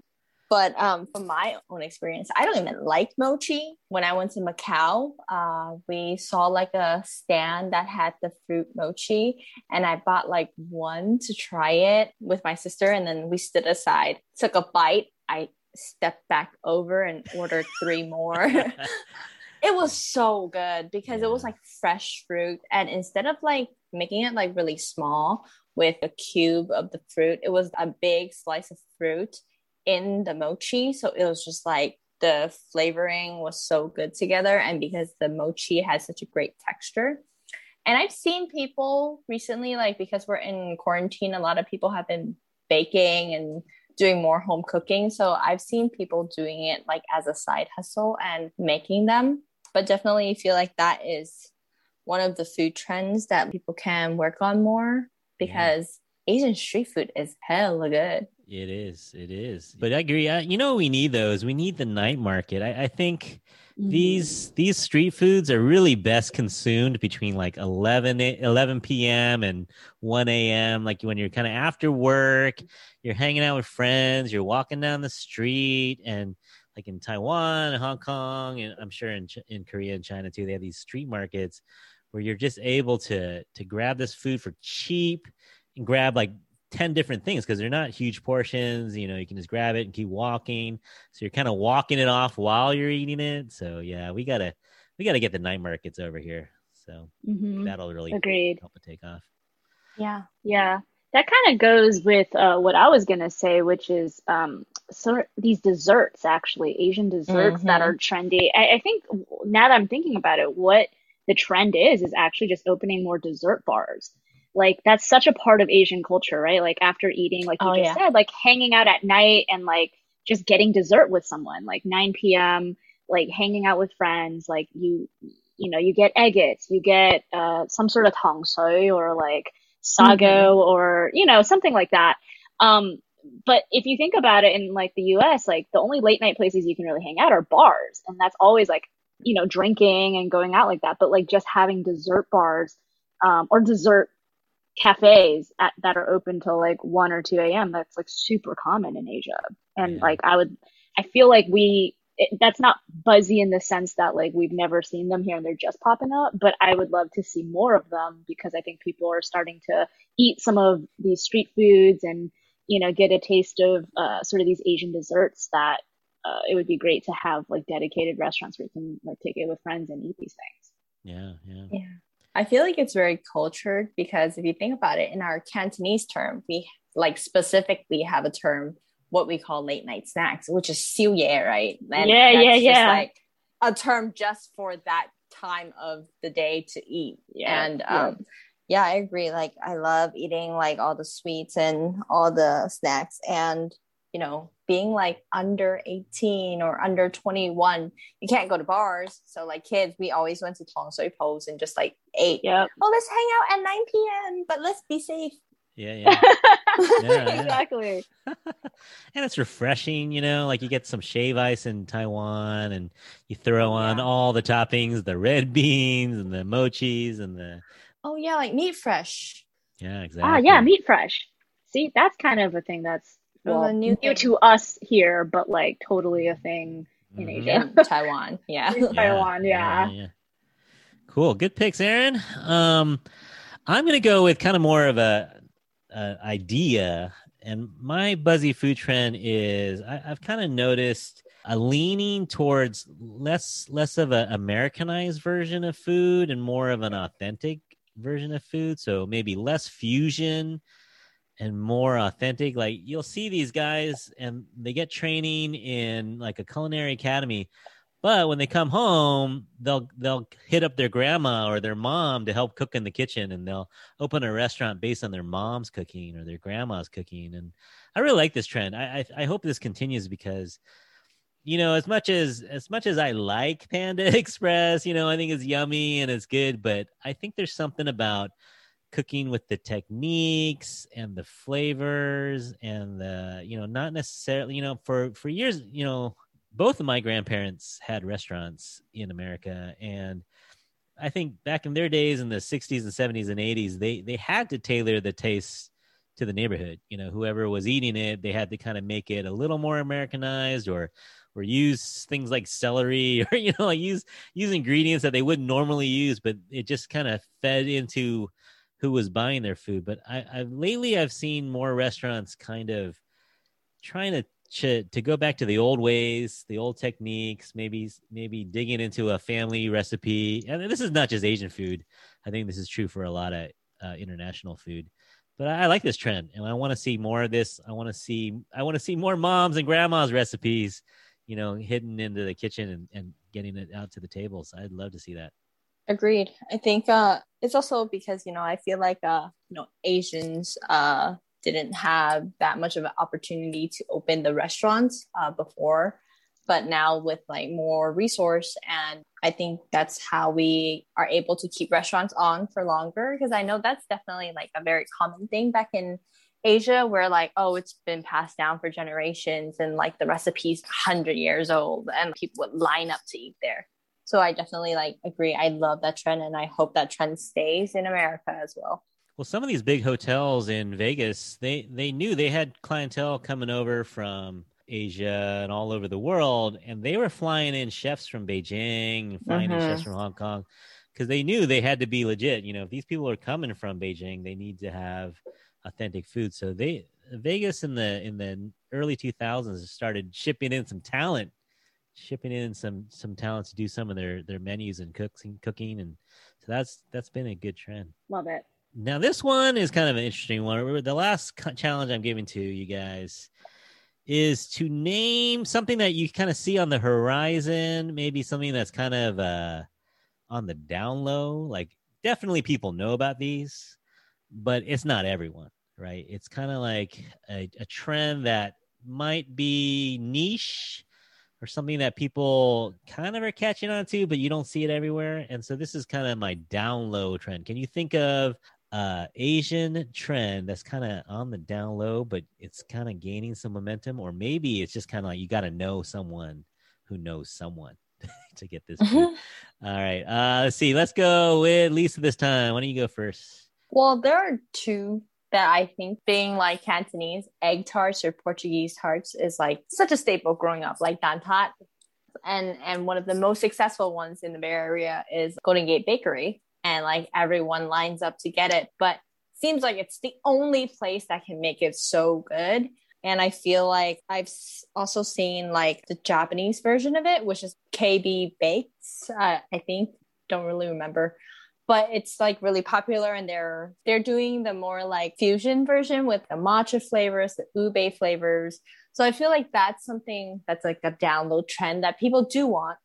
But um, from my own experience, I don't even like mochi. When I went to Macau, uh, we saw like a stand that had the fruit mochi, and I bought like one to try it with my sister, and then we stood aside, took a bite. I stepped back over and ordered three more. *laughs* it was so good because yeah. it was like fresh fruit, and instead of like making it like really small with a cube of the fruit, it was a big slice of fruit in the mochi. So it was just like the flavoring was so good together. And because the mochi has such a great texture. And I've seen people recently, like because we're in quarantine, a lot of people have been baking and doing more home cooking. So I've seen people doing it like as a side hustle and making them. But definitely feel like that is one of the food trends that people can work on more because yeah. Asian street food is hella good. It is. It is. But I agree. I, you know, we need those. We need the night market. I, I think mm-hmm. these these street foods are really best consumed between like 11, 11 p.m. and 1 a.m. Like when you're kind of after work, you're hanging out with friends, you're walking down the street, and like in Taiwan, and Hong Kong, and I'm sure in in Korea and China too, they have these street markets where you're just able to to grab this food for cheap and grab like 10 different things because they're not huge portions. You know, you can just grab it and keep walking. So you're kind of walking it off while you're eating it. So yeah, we gotta we gotta get the night markets over here. So mm-hmm. that'll really Agreed. help it take off. Yeah. Yeah. That kind of goes with uh, what I was gonna say, which is um, sort these desserts actually, Asian desserts mm-hmm. that are trendy. I, I think now that I'm thinking about it, what the trend is is actually just opening more dessert bars like that's such a part of Asian culture, right? Like after eating, like you oh, just yeah. said, like hanging out at night and like just getting dessert with someone, like 9 p.m., like hanging out with friends, like you, you know, you get agates, you get uh, some sort of tangsui or like sago mm-hmm. or, you know, something like that. Um, but if you think about it in like the US, like the only late night places you can really hang out are bars. And that's always like, you know, drinking and going out like that. But like just having dessert bars um, or dessert cafes at, that are open till like 1 or 2 a.m. That's like super common in Asia. And yeah. like, I would, I feel like we, it, that's not buzzy in the sense that like we've never seen them here and they're just popping up, but I would love to see more of them because I think people are starting to eat some of these street foods and, you know, get a taste of uh, sort of these Asian desserts that uh, it would be great to have like dedicated restaurants where you can like take it with friends and eat these things. Yeah, yeah. Yeah. I feel like it's very cultured because if you think about it, in our Cantonese term, we like specifically have a term what we call late night snacks, which is xiu ye, right? And yeah, yeah, yeah. Like a term just for that time of the day to eat. Yeah, and um, yeah. yeah, I agree. Like I love eating like all the sweets and all the snacks, and you know, being like under 18 or under 21, you can't go to bars. So like kids, we always went to Tong Soi Post and just like ate. Yep. Oh, let's hang out at 9 p.m. But let's be safe. Yeah, yeah. *laughs* yeah. exactly. *laughs* and it's refreshing, you know, like you get some shave ice in Taiwan and you throw on Yeah. all the toppings, the red beans and the mochis and the Oh yeah, like Meet Fresh. yeah, exactly. Ah, yeah, Meet Fresh. See, that's kind of a thing that's well, a new new to us here, but like totally a thing in Mhm. Asia. in Taiwan. Yeah. *laughs* Taiwan, yeah. yeah. Cool. Good picks, Erin. Um, I'm gonna go with kind of more of a, a idea, and my buzzy food trend is I, I've kind of noticed a leaning towards less less of an Americanized version of food and more of an authentic version of food. So maybe less fusion and more authentic. Like you'll see these guys and they get training in like a culinary academy, but when they come home, they'll they'll hit up their grandma or their mom to help cook in the kitchen, and they'll open a restaurant based on their mom's cooking or their grandma's cooking. And I really like this trend. I I, I hope this continues because you know as much as as much as I like Panda *laughs* Express, you know I think it's yummy and it's good, but I think there's something about cooking with the techniques and the flavors and the you know not necessarily you know for for years you know both of my grandparents had restaurants in America. And I think back in their days in the 60s and 70s and 80s they they had to tailor the taste to the neighborhood. You know whoever was eating it they had to kind of make it a little more americanized or or use things like celery *laughs* or you know like use use ingredients that they wouldn't normally use but it just kind of fed into who was buying their food but i i've lately i've seen more restaurants kind of trying to to, to go back to the old ways the old techniques maybe maybe digging into a family recipe. And this is not just asian food. I think this is true for a lot of uh, international food. But I, I like this trend and i want to see more of this. I want to see i want to see more moms and grandmas recipes you know hidden into the kitchen and, and getting it out to the tables. I'd love to see that Agreed. I think uh, it's also because you know I feel like uh, you know Asians uh, didn't have that much of an opportunity to open the restaurants uh, before, but now with like more resource, and I think that's how we are able to keep restaurants on for longer. Because I know that's definitely like a very common thing back in Asia, where like oh it's been passed down for generations, and like the recipe's hundred years old, and people would line up to eat there. So I definitely like agree. I love that trend and I hope that trend stays in America as well. Well, some of these big hotels in Vegas, they they knew they had clientele coming over from Asia and all over the world, and they were flying in chefs from Beijing, flying in Mhm. chefs from Hong Kong, because they knew they had to be legit. You know, if these people are coming from Beijing, they need to have authentic food. So they Vegas in the in the early two thousands started shipping in some talent, shipping in some some talent to do some of their their menus and cooking cooking, and so that's that's been a good trend. Love it. Now this one is kind of an interesting one. The last challenge I'm giving to you guys is to name something that you kind of see on the horizon, maybe something that's kind of uh, on the down low. Like definitely people know about these, but it's not everyone, right? It's kind of like a, a trend that might be niche or something that people kind of are catching on to, but you don't see it everywhere. And so this is kind of my down low trend. Can you think of uh Asian trend that's kind of on the down low, but it's kind of gaining some momentum, or maybe it's just kind of like you got to know someone who knows someone *laughs* to get this. All right, uh, let's see. Let's go with Lisa this time. Why don't you go first? well, there are two that I think being like Cantonese egg tarts or Portuguese tarts is like such a staple growing up, like dan tat. And and one of the most successful ones in the Bay Area is Golden Gate Bakery, and like everyone lines up to get it, but seems like it's the only place that can make it so good. And I feel like I've also seen like the Japanese version of it, which is KB Bakes. Uh, I think don't really remember, but it's like really popular, and they're they're doing the more like fusion version with the matcha flavors, the ube flavors. So I feel like that's something that's like a download trend that people do want,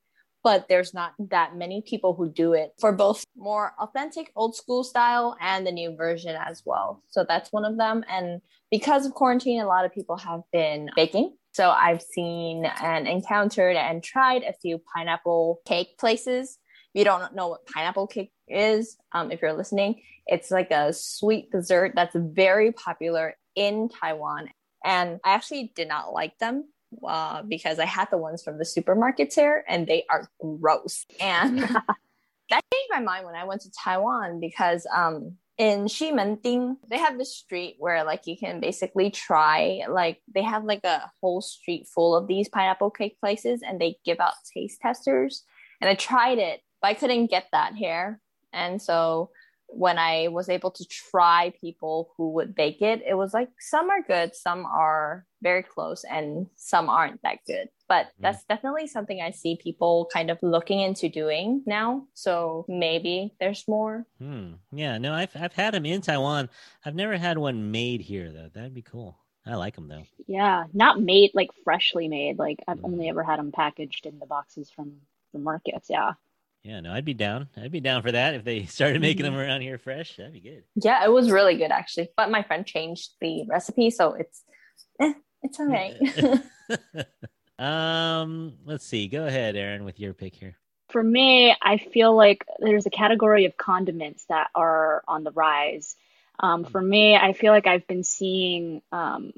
but there's not that many people who do it for both more authentic old school style and the new version as well. So that's one of them. And because of quarantine, a lot of people have been baking. So I've seen and encountered and tried a few pineapple cake places. If you don't know what pineapple cake is, um, if you're listening, it's like a sweet dessert that's very popular in Taiwan. And I actually did not like them uh, because I had the ones from the supermarkets here and they are gross. And *laughs* that changed my mind when I went to Taiwan because um, in Ximending, they have this street where like you can basically try like they have like a whole street full of these pineapple cake places and they give out taste testers. And I tried it, but I couldn't get that here. And so when I was able to try people who would bake it, it was like some are good, some are very close, and some aren't that good. But mm. that's definitely something I see people kind of looking into doing now. So maybe there's more. Hmm. Yeah, no, I've I've had them in Taiwan. I've never had one made here though. That'd be cool. I like them though. Yeah, not made like freshly made. Like I've mm. only ever had them packaged in the boxes from the markets. Yeah. Yeah, no, I'd be down. I'd be down for that if they *laughs* started making them mm-hmm. around here fresh. That'd be good. Yeah, it was really good actually. But my friend changed the recipe, so it's eh, it's all right. *laughs* *laughs* um, let's see. Go ahead, Erin, with your pick here. For me, I feel like there's a category of condiments that are on the rise. Um, for me, I feel like I've been seeing um,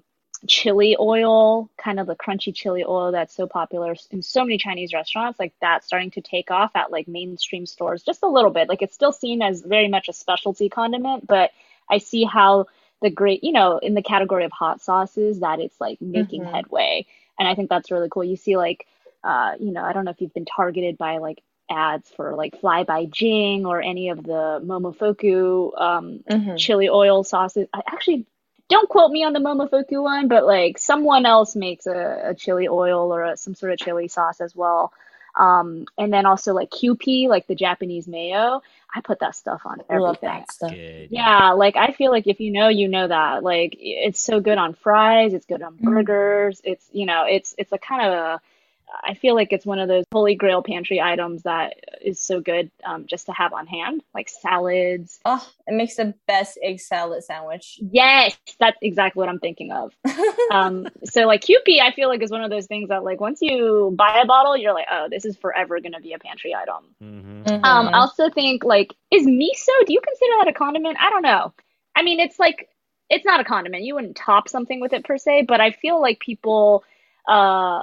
chili oil, kind of the crunchy chili oil that's so popular in so many Chinese restaurants, like that starting to take off at like mainstream stores just a little bit. Like it's still seen as very much a specialty condiment, but I see how the great, you know, in the category of hot sauces that it's like making mm-hmm. headway. And I think that's really cool. You see like uh, you know, I don't know if you've been targeted by like ads for like Fly by Jing or any of the Momofuku um, mm-hmm. chili oil sauces. I actually don't quote me on the Momofuku one, but like someone else makes a, a chili oil or a, some sort of chili sauce as well. Um, and then also like Kewpie, like the Japanese mayo. I put that stuff on everything. Stuff. Yeah, like I feel like if you know, you know that. Like it's so good on fries, it's good on mm-hmm. burgers. Mm. It's you know, it's it's a kind of a I feel like it's one of those holy grail pantry items that is so good um, just to have on hand, like salads. Oh, it makes the best egg salad sandwich. Yes, that's exactly what I'm thinking of. *laughs* um, so like Kewpie, I feel like is one of those things that like once you buy a bottle, you're like, oh, this is forever going to be a pantry item. Mm-hmm. Mm-hmm. Um, I also think like, is miso? Do you consider that a condiment? I don't know. I mean, it's like it's not a condiment. You wouldn't top something with it per se, but I feel like people uh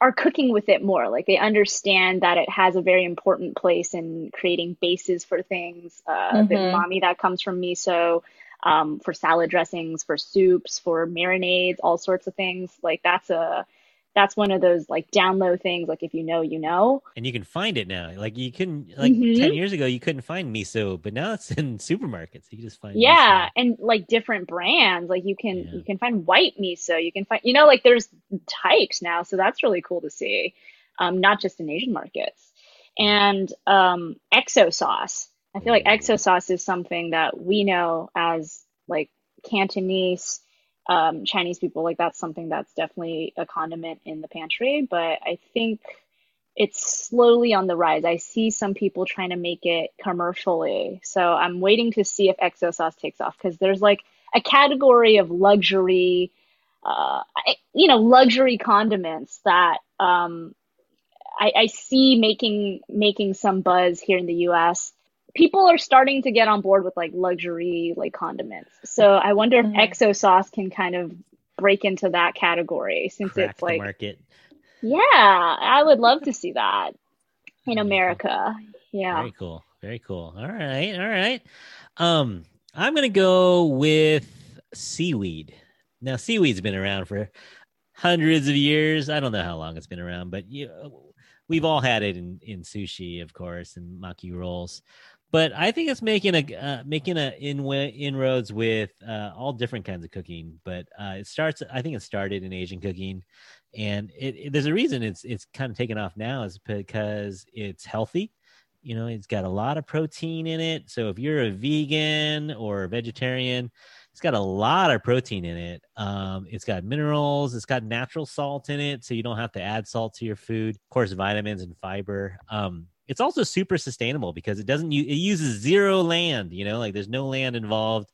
are cooking with it more. Like they understand that it has a very important place in creating bases for things. Uh, mm-hmm. The umami that comes from miso, um, for salad dressings, for soups, for marinades, all sorts of things. Like that's a that's one of those like down low things like if you know you know. And you can find it now. Like you can like mm-hmm. 10 years ago you couldn't find miso but now it's *laughs* in supermarkets. You just find yeah miso. and like different brands. Like you can yeah. you can find white miso. You can find you know like there's types now so that's really cool to see. Um not just in asian markets. And um XO sauce. I feel like XO sauce is something that we know as like cantonese um, Chinese people, like that's something that's definitely a condiment in the pantry. But I think it's slowly on the rise. I see some people trying to make it commercially. So I'm waiting to see if XO sauce takes off because there's like a category of luxury, uh, you know, luxury condiments that um, I, I see making making some buzz here in the U.S people are starting to get on board with like luxury like condiments. So I wonder if mm-hmm. XO sauce can kind of break into that category since Crack it's like market. Yeah, I would love to see that in America. Yeah. Very cool. Very cool. All right. All right. Um I'm going to go with seaweed. Now seaweed's been around for hundreds of years. I don't know how long it's been around, but you we've all had it in in sushi, of course, and maki rolls but I think it's making a uh, making a in inroads with uh, all different kinds of cooking. But uh, it starts. I think it started in Asian cooking, and it, it, there's a reason it's it's kind of taken off now is because it's healthy. You know, it's got a lot of protein in it. So if you're a vegan or a vegetarian, It's got a lot of protein in it. Um, it's got minerals. It's got natural salt in it, so you don't have to add salt to your food. Of course, vitamins and fiber. Um, it's also super sustainable because it doesn't use it uses zero land. You know, like there's no land involved.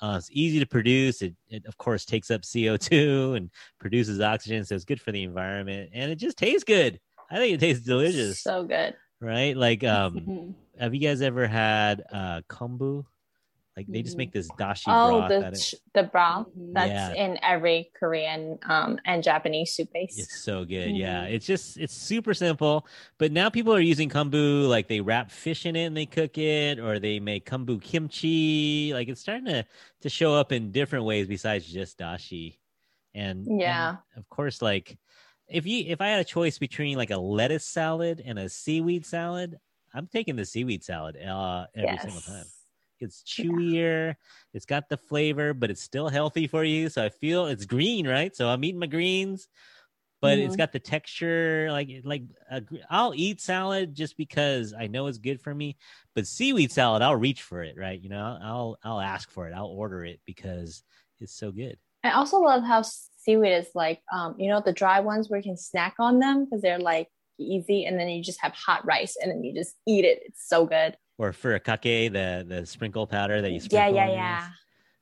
Uh, it's easy to produce. It, it, of course, takes up CO2 *laughs* and produces oxygen, so it's good for the environment. And it just tastes good. I think it tastes delicious. So good. Right? Like, um, *laughs* have you guys ever had uh, kombu? Like they just make this dashi Oh, broth. the ch- the broth Mhm. that's Yeah. in every Korean um and Japanese soup base. It's so good. Yeah. Mhm. It's just it's super simple. But now people are using kombu like they wrap fish in it and they cook it or they make kombu kimchi. Like it's starting to to show up in different ways besides just dashi. And and Yeah. of course like if you if I had a choice between like a lettuce salad and a seaweed salad, I'm taking the seaweed salad uh every single time. It's chewier. It's got the flavor, but it's still healthy for you. So I feel it's green, right? So I'm eating my greens, but it's Mhm. got the texture. Like like I'll eat salad just because I know it's good for me. But seaweed salad, I'll reach for it, right? You know, I'll I'll, I'll ask for it. I'll order it because it's so good. I also love how seaweed is like, um, you know, the dry ones where you can snack on them because they're like easy, and then you just have hot rice and then you just eat it. It's so good. Or furikake, the the sprinkle powder that you Yeah, sprinkle. yeah, yeah, rice.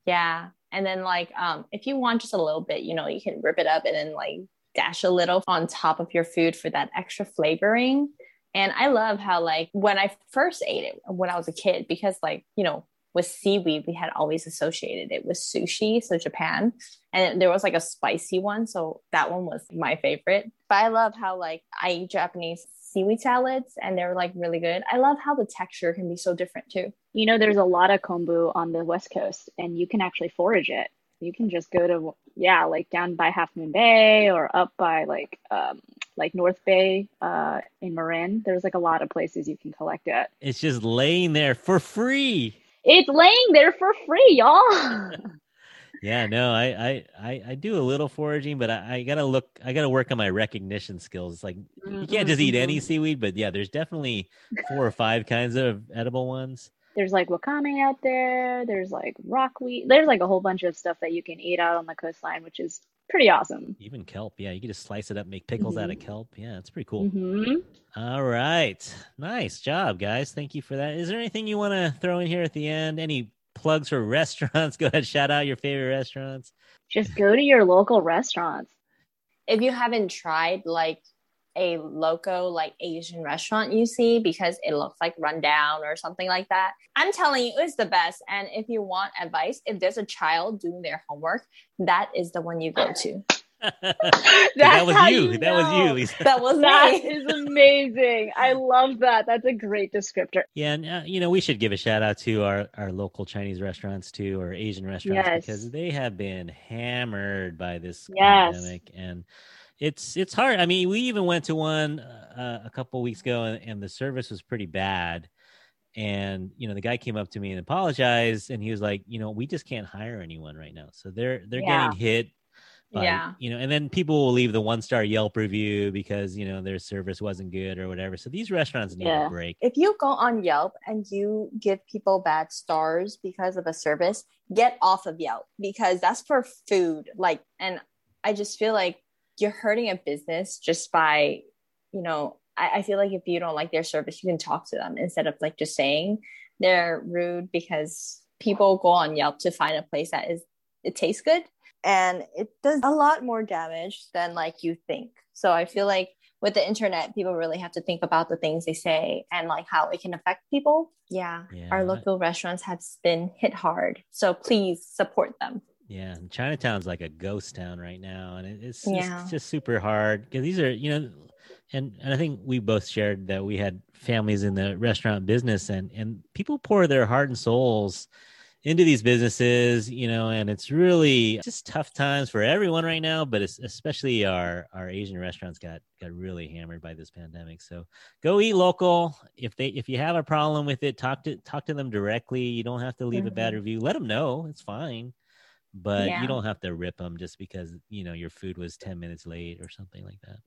yeah. And then like, um, if you want just a little bit, you know, you can rip it up and then like dash a little on top of your food for that extra flavoring. And I love how like when I first ate it when I was a kid, because like you know with seaweed we had always associated it with sushi, so Japan, and there was like a spicy one, so that one was my favorite. But I love how like I eat Japanese seaweed salads and they're like really good. I love how the texture can be so different too. You know, there's a lot of kombu on the West Coast, and you can actually forage it. You can just go to, yeah, like down by Half Moon Bay or up by like, um, like North Bay, uh, in Marin. There's like a lot of places you can collect it. It's just laying there for free. It's laying there for free, y'all. *laughs* Yeah, no, I, I, I, I do a little foraging, but I, I gotta look. I gotta work on my recognition skills. It's like you can't just eat any seaweed, but yeah, there's definitely four or five kinds of edible ones. There's like wakame out there. There's like rockweed. There's like a whole bunch of stuff that you can eat out on the coastline, which is pretty awesome. Even kelp. Yeah, you can just slice it up, make pickles out of kelp. Yeah, it's pretty cool. hmm All right, nice job, guys. Thank you for that. Is there anything you want to throw in here at the end? Any plugs for *laughs* restaurants? Go ahead, shout out your favorite restaurants. Just go to your local restaurants. if you haven't tried like a loco like asian restaurant you see because it looks like rundown or something like that i'm telling you it's the best and if you want advice if there's a child doing their homework that is the one you go to that was how you. you That was you. Lisa. that was That me is amazing. I love that. That's a great descriptor. Yeah, and uh, you know we should give a shout out to our our local Chinese restaurants too, or Asian restaurants, Yes. because they have been hammered by this Yes. pandemic, and it's it's hard. I mean, we even went to one uh, a couple weeks ago, and, and the service was pretty bad. And you know, the guy came up to me and apologized, and he was like, you know, we just can't hire anyone right now, so they're they're Yeah. getting hit. Yeah. you know, and then people will leave the one star Yelp review because you know their service wasn't good or whatever. So these restaurants need Yeah. a break. if you go on yelp and you give people bad stars because of a service get off of yelp because that's for food like and i just feel like you're hurting a business just by you know I, I feel like if you don't like their service you can talk to them instead of like just saying they're rude because people go on yelp to find a place that is it tastes good and it does a lot more damage than like you think so i feel like with the internet, people really have to think about the things they say and like how it can affect people. Yeah. Yeah, Our local restaurants have been hit hard. So please support them. Yeah, Chinatown's like a ghost town right now, and it's, just, Yeah. it's just super hard because these are you know, and and I think we both shared that we had families in the restaurant business, and and people pour their heart and souls into these businesses, you know, and it's really just tough times for everyone right now, but it's especially our our Asian restaurants got got really hammered by this pandemic. So go eat local. If they if you have a problem with it, talk to talk to them directly. You don't have to leave a bad Mhm. review. Let them know. It's fine but Yeah. you don't have to rip them just because you know your food was 10 minutes late or something like that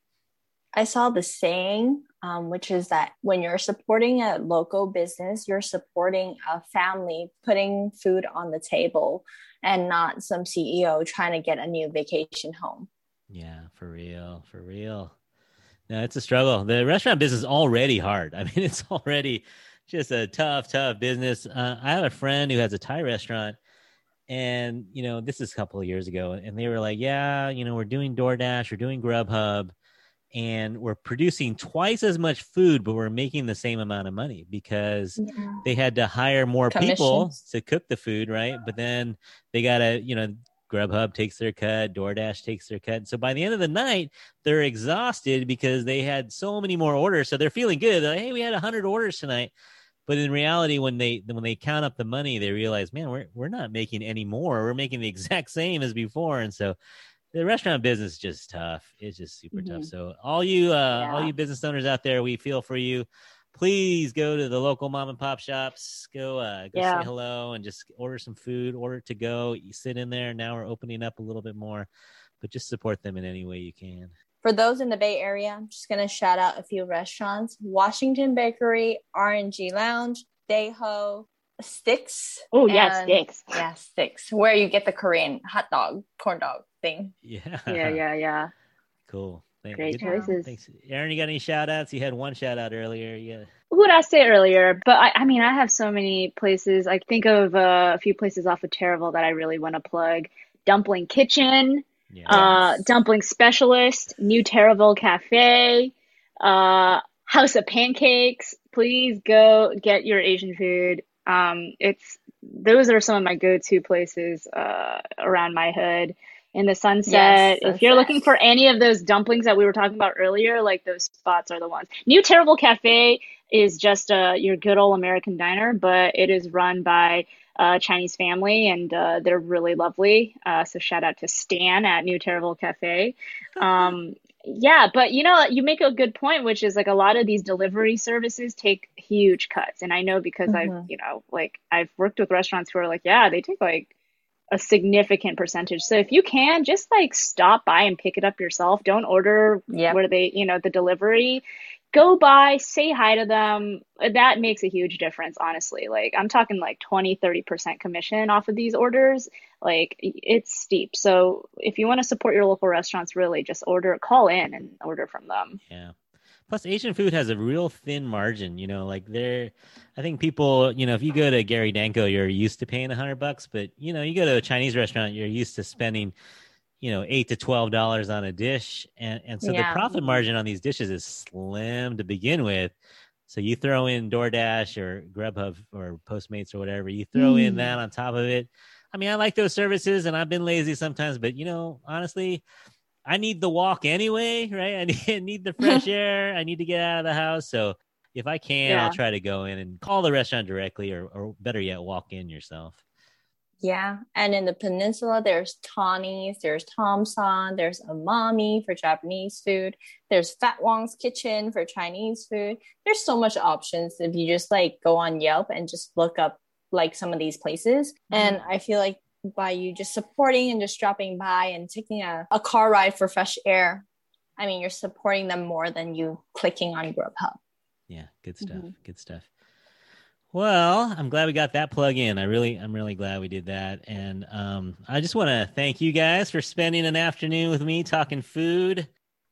I saw the saying, um, which is that when you're supporting a local business, you're supporting a family putting food on the table and not some CEO trying to get a new vacation home. Yeah, for real, for real. No, it's a struggle. The restaurant business is already hard. *laughs* I mean, it's already just a tough, tough business. Uh, I have a friend who has a Thai restaurant, and you know, this is a couple of years ago, and they were like, "Yeah, you know, we're doing DoorDash, we're doing Grubhub, and we're producing twice as much food, but we're making the same amount of money because yeah. they had to hire more people to cook the food, right? But then they got to, you know, Grubhub takes their cut, DoorDash takes their cut. So by the end of the night, they're exhausted because they had so many more orders. So they're feeling good. They're like, hey, we had hundred orders tonight. But in reality, when they when they count up the money, they realize, man, we're we're not making any more. We're making the *laughs* exact same as before. And so the restaurant business is just tough. It's just super mm-hmm. tough. So all you uh yeah. all you business owners out there, we feel for you. Please go to the local mom and pop shops. Go uh go yeah. say hello and just order some food, order to go. You sit in there. Now we're opening up a little bit more, but just support them in any way you can. For those in the Bay Area, I'm just gonna shout out a few restaurants: Washington Bakery, R&G Lounge, Daeho, Stix. Oh yeah, Stix. Yeah, Stix. Where you get the Korean hot dog, corn dog thing. Yeah. Yeah, yeah, yeah. Cool. Thank, Great choices. Thanks. Erin, you got any shout outs? You had one shout out earlier. Yeah. Who did I say earlier? But I, I mean, I have so many places. I think of uh, a few places off of Taraval that I really want to plug. Dumpling Kitchen, yes. uh, Dumpling Specialist, New Taraval Cafe, uh, House of Pancakes. Please go get your Asian food. Um, it's those are some of my go-to places uh, around my hood in the sunset. Yes, if you're looking for any of those dumplings that we were talking about earlier, like those spots are the ones. New Taraval Cafe is just uh, your good old American diner, but it is run by a Chinese family and uh, they're really lovely. Uh, so shout out to Stan at New Taraval Cafe. *laughs* Um, yeah, but you know, you make a good point, which is like a lot of these delivery services take huge cuts. And I know because mm-hmm. I've, you know, like I've worked with restaurants who are like, yeah, they take like a significant percentage. So if you can, just like stop by and pick it up yourself. Don't order yep. where they, you know, the delivery. Go by, say hi to them. That makes a huge difference, honestly. Like I'm talking like 20, 30% commission off of these orders. Like it's steep. So if you want to support your local restaurants, really just order, call in and order from them. Yeah. Plus, Asian food has a real thin margin. You know, like there, I think people, you know, if you go to Gary Danko, you're used to paying a hundred bucks, but you know, you go to a Chinese restaurant, you're used to spending, you know, eight to twelve dollars on a dish, and and so yeah. the profit margin on these dishes is slim to begin with. So you throw in DoorDash or Grubhub or Postmates or whatever, you throw mm. in that on top of it. I mean, I like those services, and I've been lazy sometimes, but you know, honestly I need the walk anyway, right? I *laughs* need, need the fresh *laughs* air. I need to get out of the house. So if I can, yeah. I'll try to go in and call the restaurant directly, or, or better yet, walk in yourself. Yeah, and in the peninsula, there's Tani's, there's Tom-San, there's Amami for Japanese food, there's Fat Wong's Kitchen for Chinese food. There's so much options if you just like go on Yelp and just look up like some of these places. Mm-hmm. And I feel like by you just supporting and just dropping by and taking a, a car ride for fresh air. I mean, you're supporting them more than you clicking on Grubhub. Yeah, good stuff. Mm-hmm. Good stuff. Well, I'm glad we got that plug in. I really, I'm really glad we did that. And um, I just want to thank you guys for spending an afternoon with me talking food.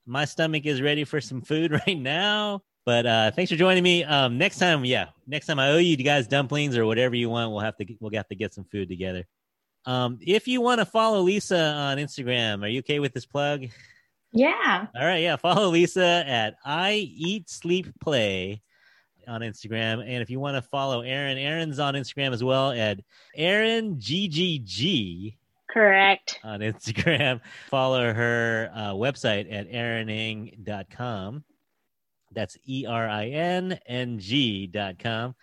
My stomach is ready for some food *laughs* right now. But uh, thanks for joining me. Um, next time, yeah, next time I owe you guys dumplings or whatever you want. We'll have to we'll have to get some food together. Um, if you want to follow Lisa on Instagram, are you okay with this plug? Yeah. All right. Yeah. Follow Lisa at I Eat Sleep Play on Instagram. And if you want to follow Erin, Erin's on Instagram as well at Erin GGG. Correct. On Instagram. *laughs* Follow her uh, website at erinng.com. That's E R I N N G.com.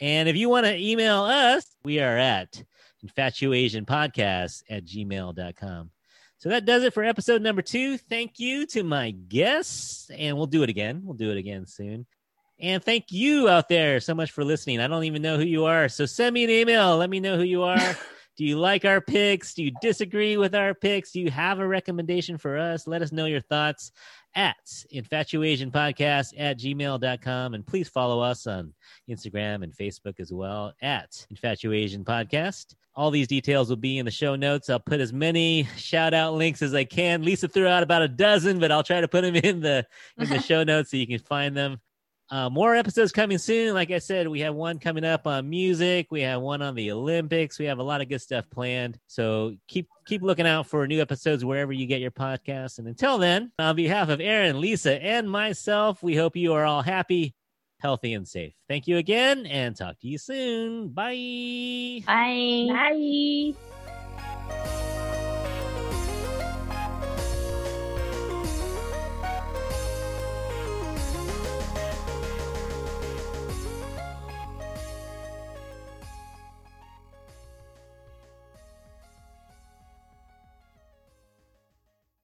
And if you want to email us, we are at infatuasianpodcast at gmail.com. So that does it for episode number two. Thank you to my guests, and we'll do it again. We'll do it again soon. And thank you out there so much for listening. I don't even know who you are. So send me an email. Let me know who you are. *laughs* Do you like our picks? Do you disagree with our picks? Do you have a recommendation for us? Let us know your thoughts at infatuasian podcast at gmail.com. And please follow us on Instagram and Facebook as well at infatuasian podcast. All these details will be in the show notes. I'll put as many shout out links as I can. Lisa threw out about a dozen, but I'll try to put them in the in the *laughs* show notes so you can find them. Uh, more episodes coming soon. Like I said, we have one coming up on music. We have one on the Olympics. We have a lot of good stuff planned. So keep keep looking out for new episodes wherever you get your podcasts. And until then, on behalf of Erin, Lisa, and myself, we hope you are all happy, healthy, and safe. Thank you again, and talk to you soon. Bye. Bye. Bye.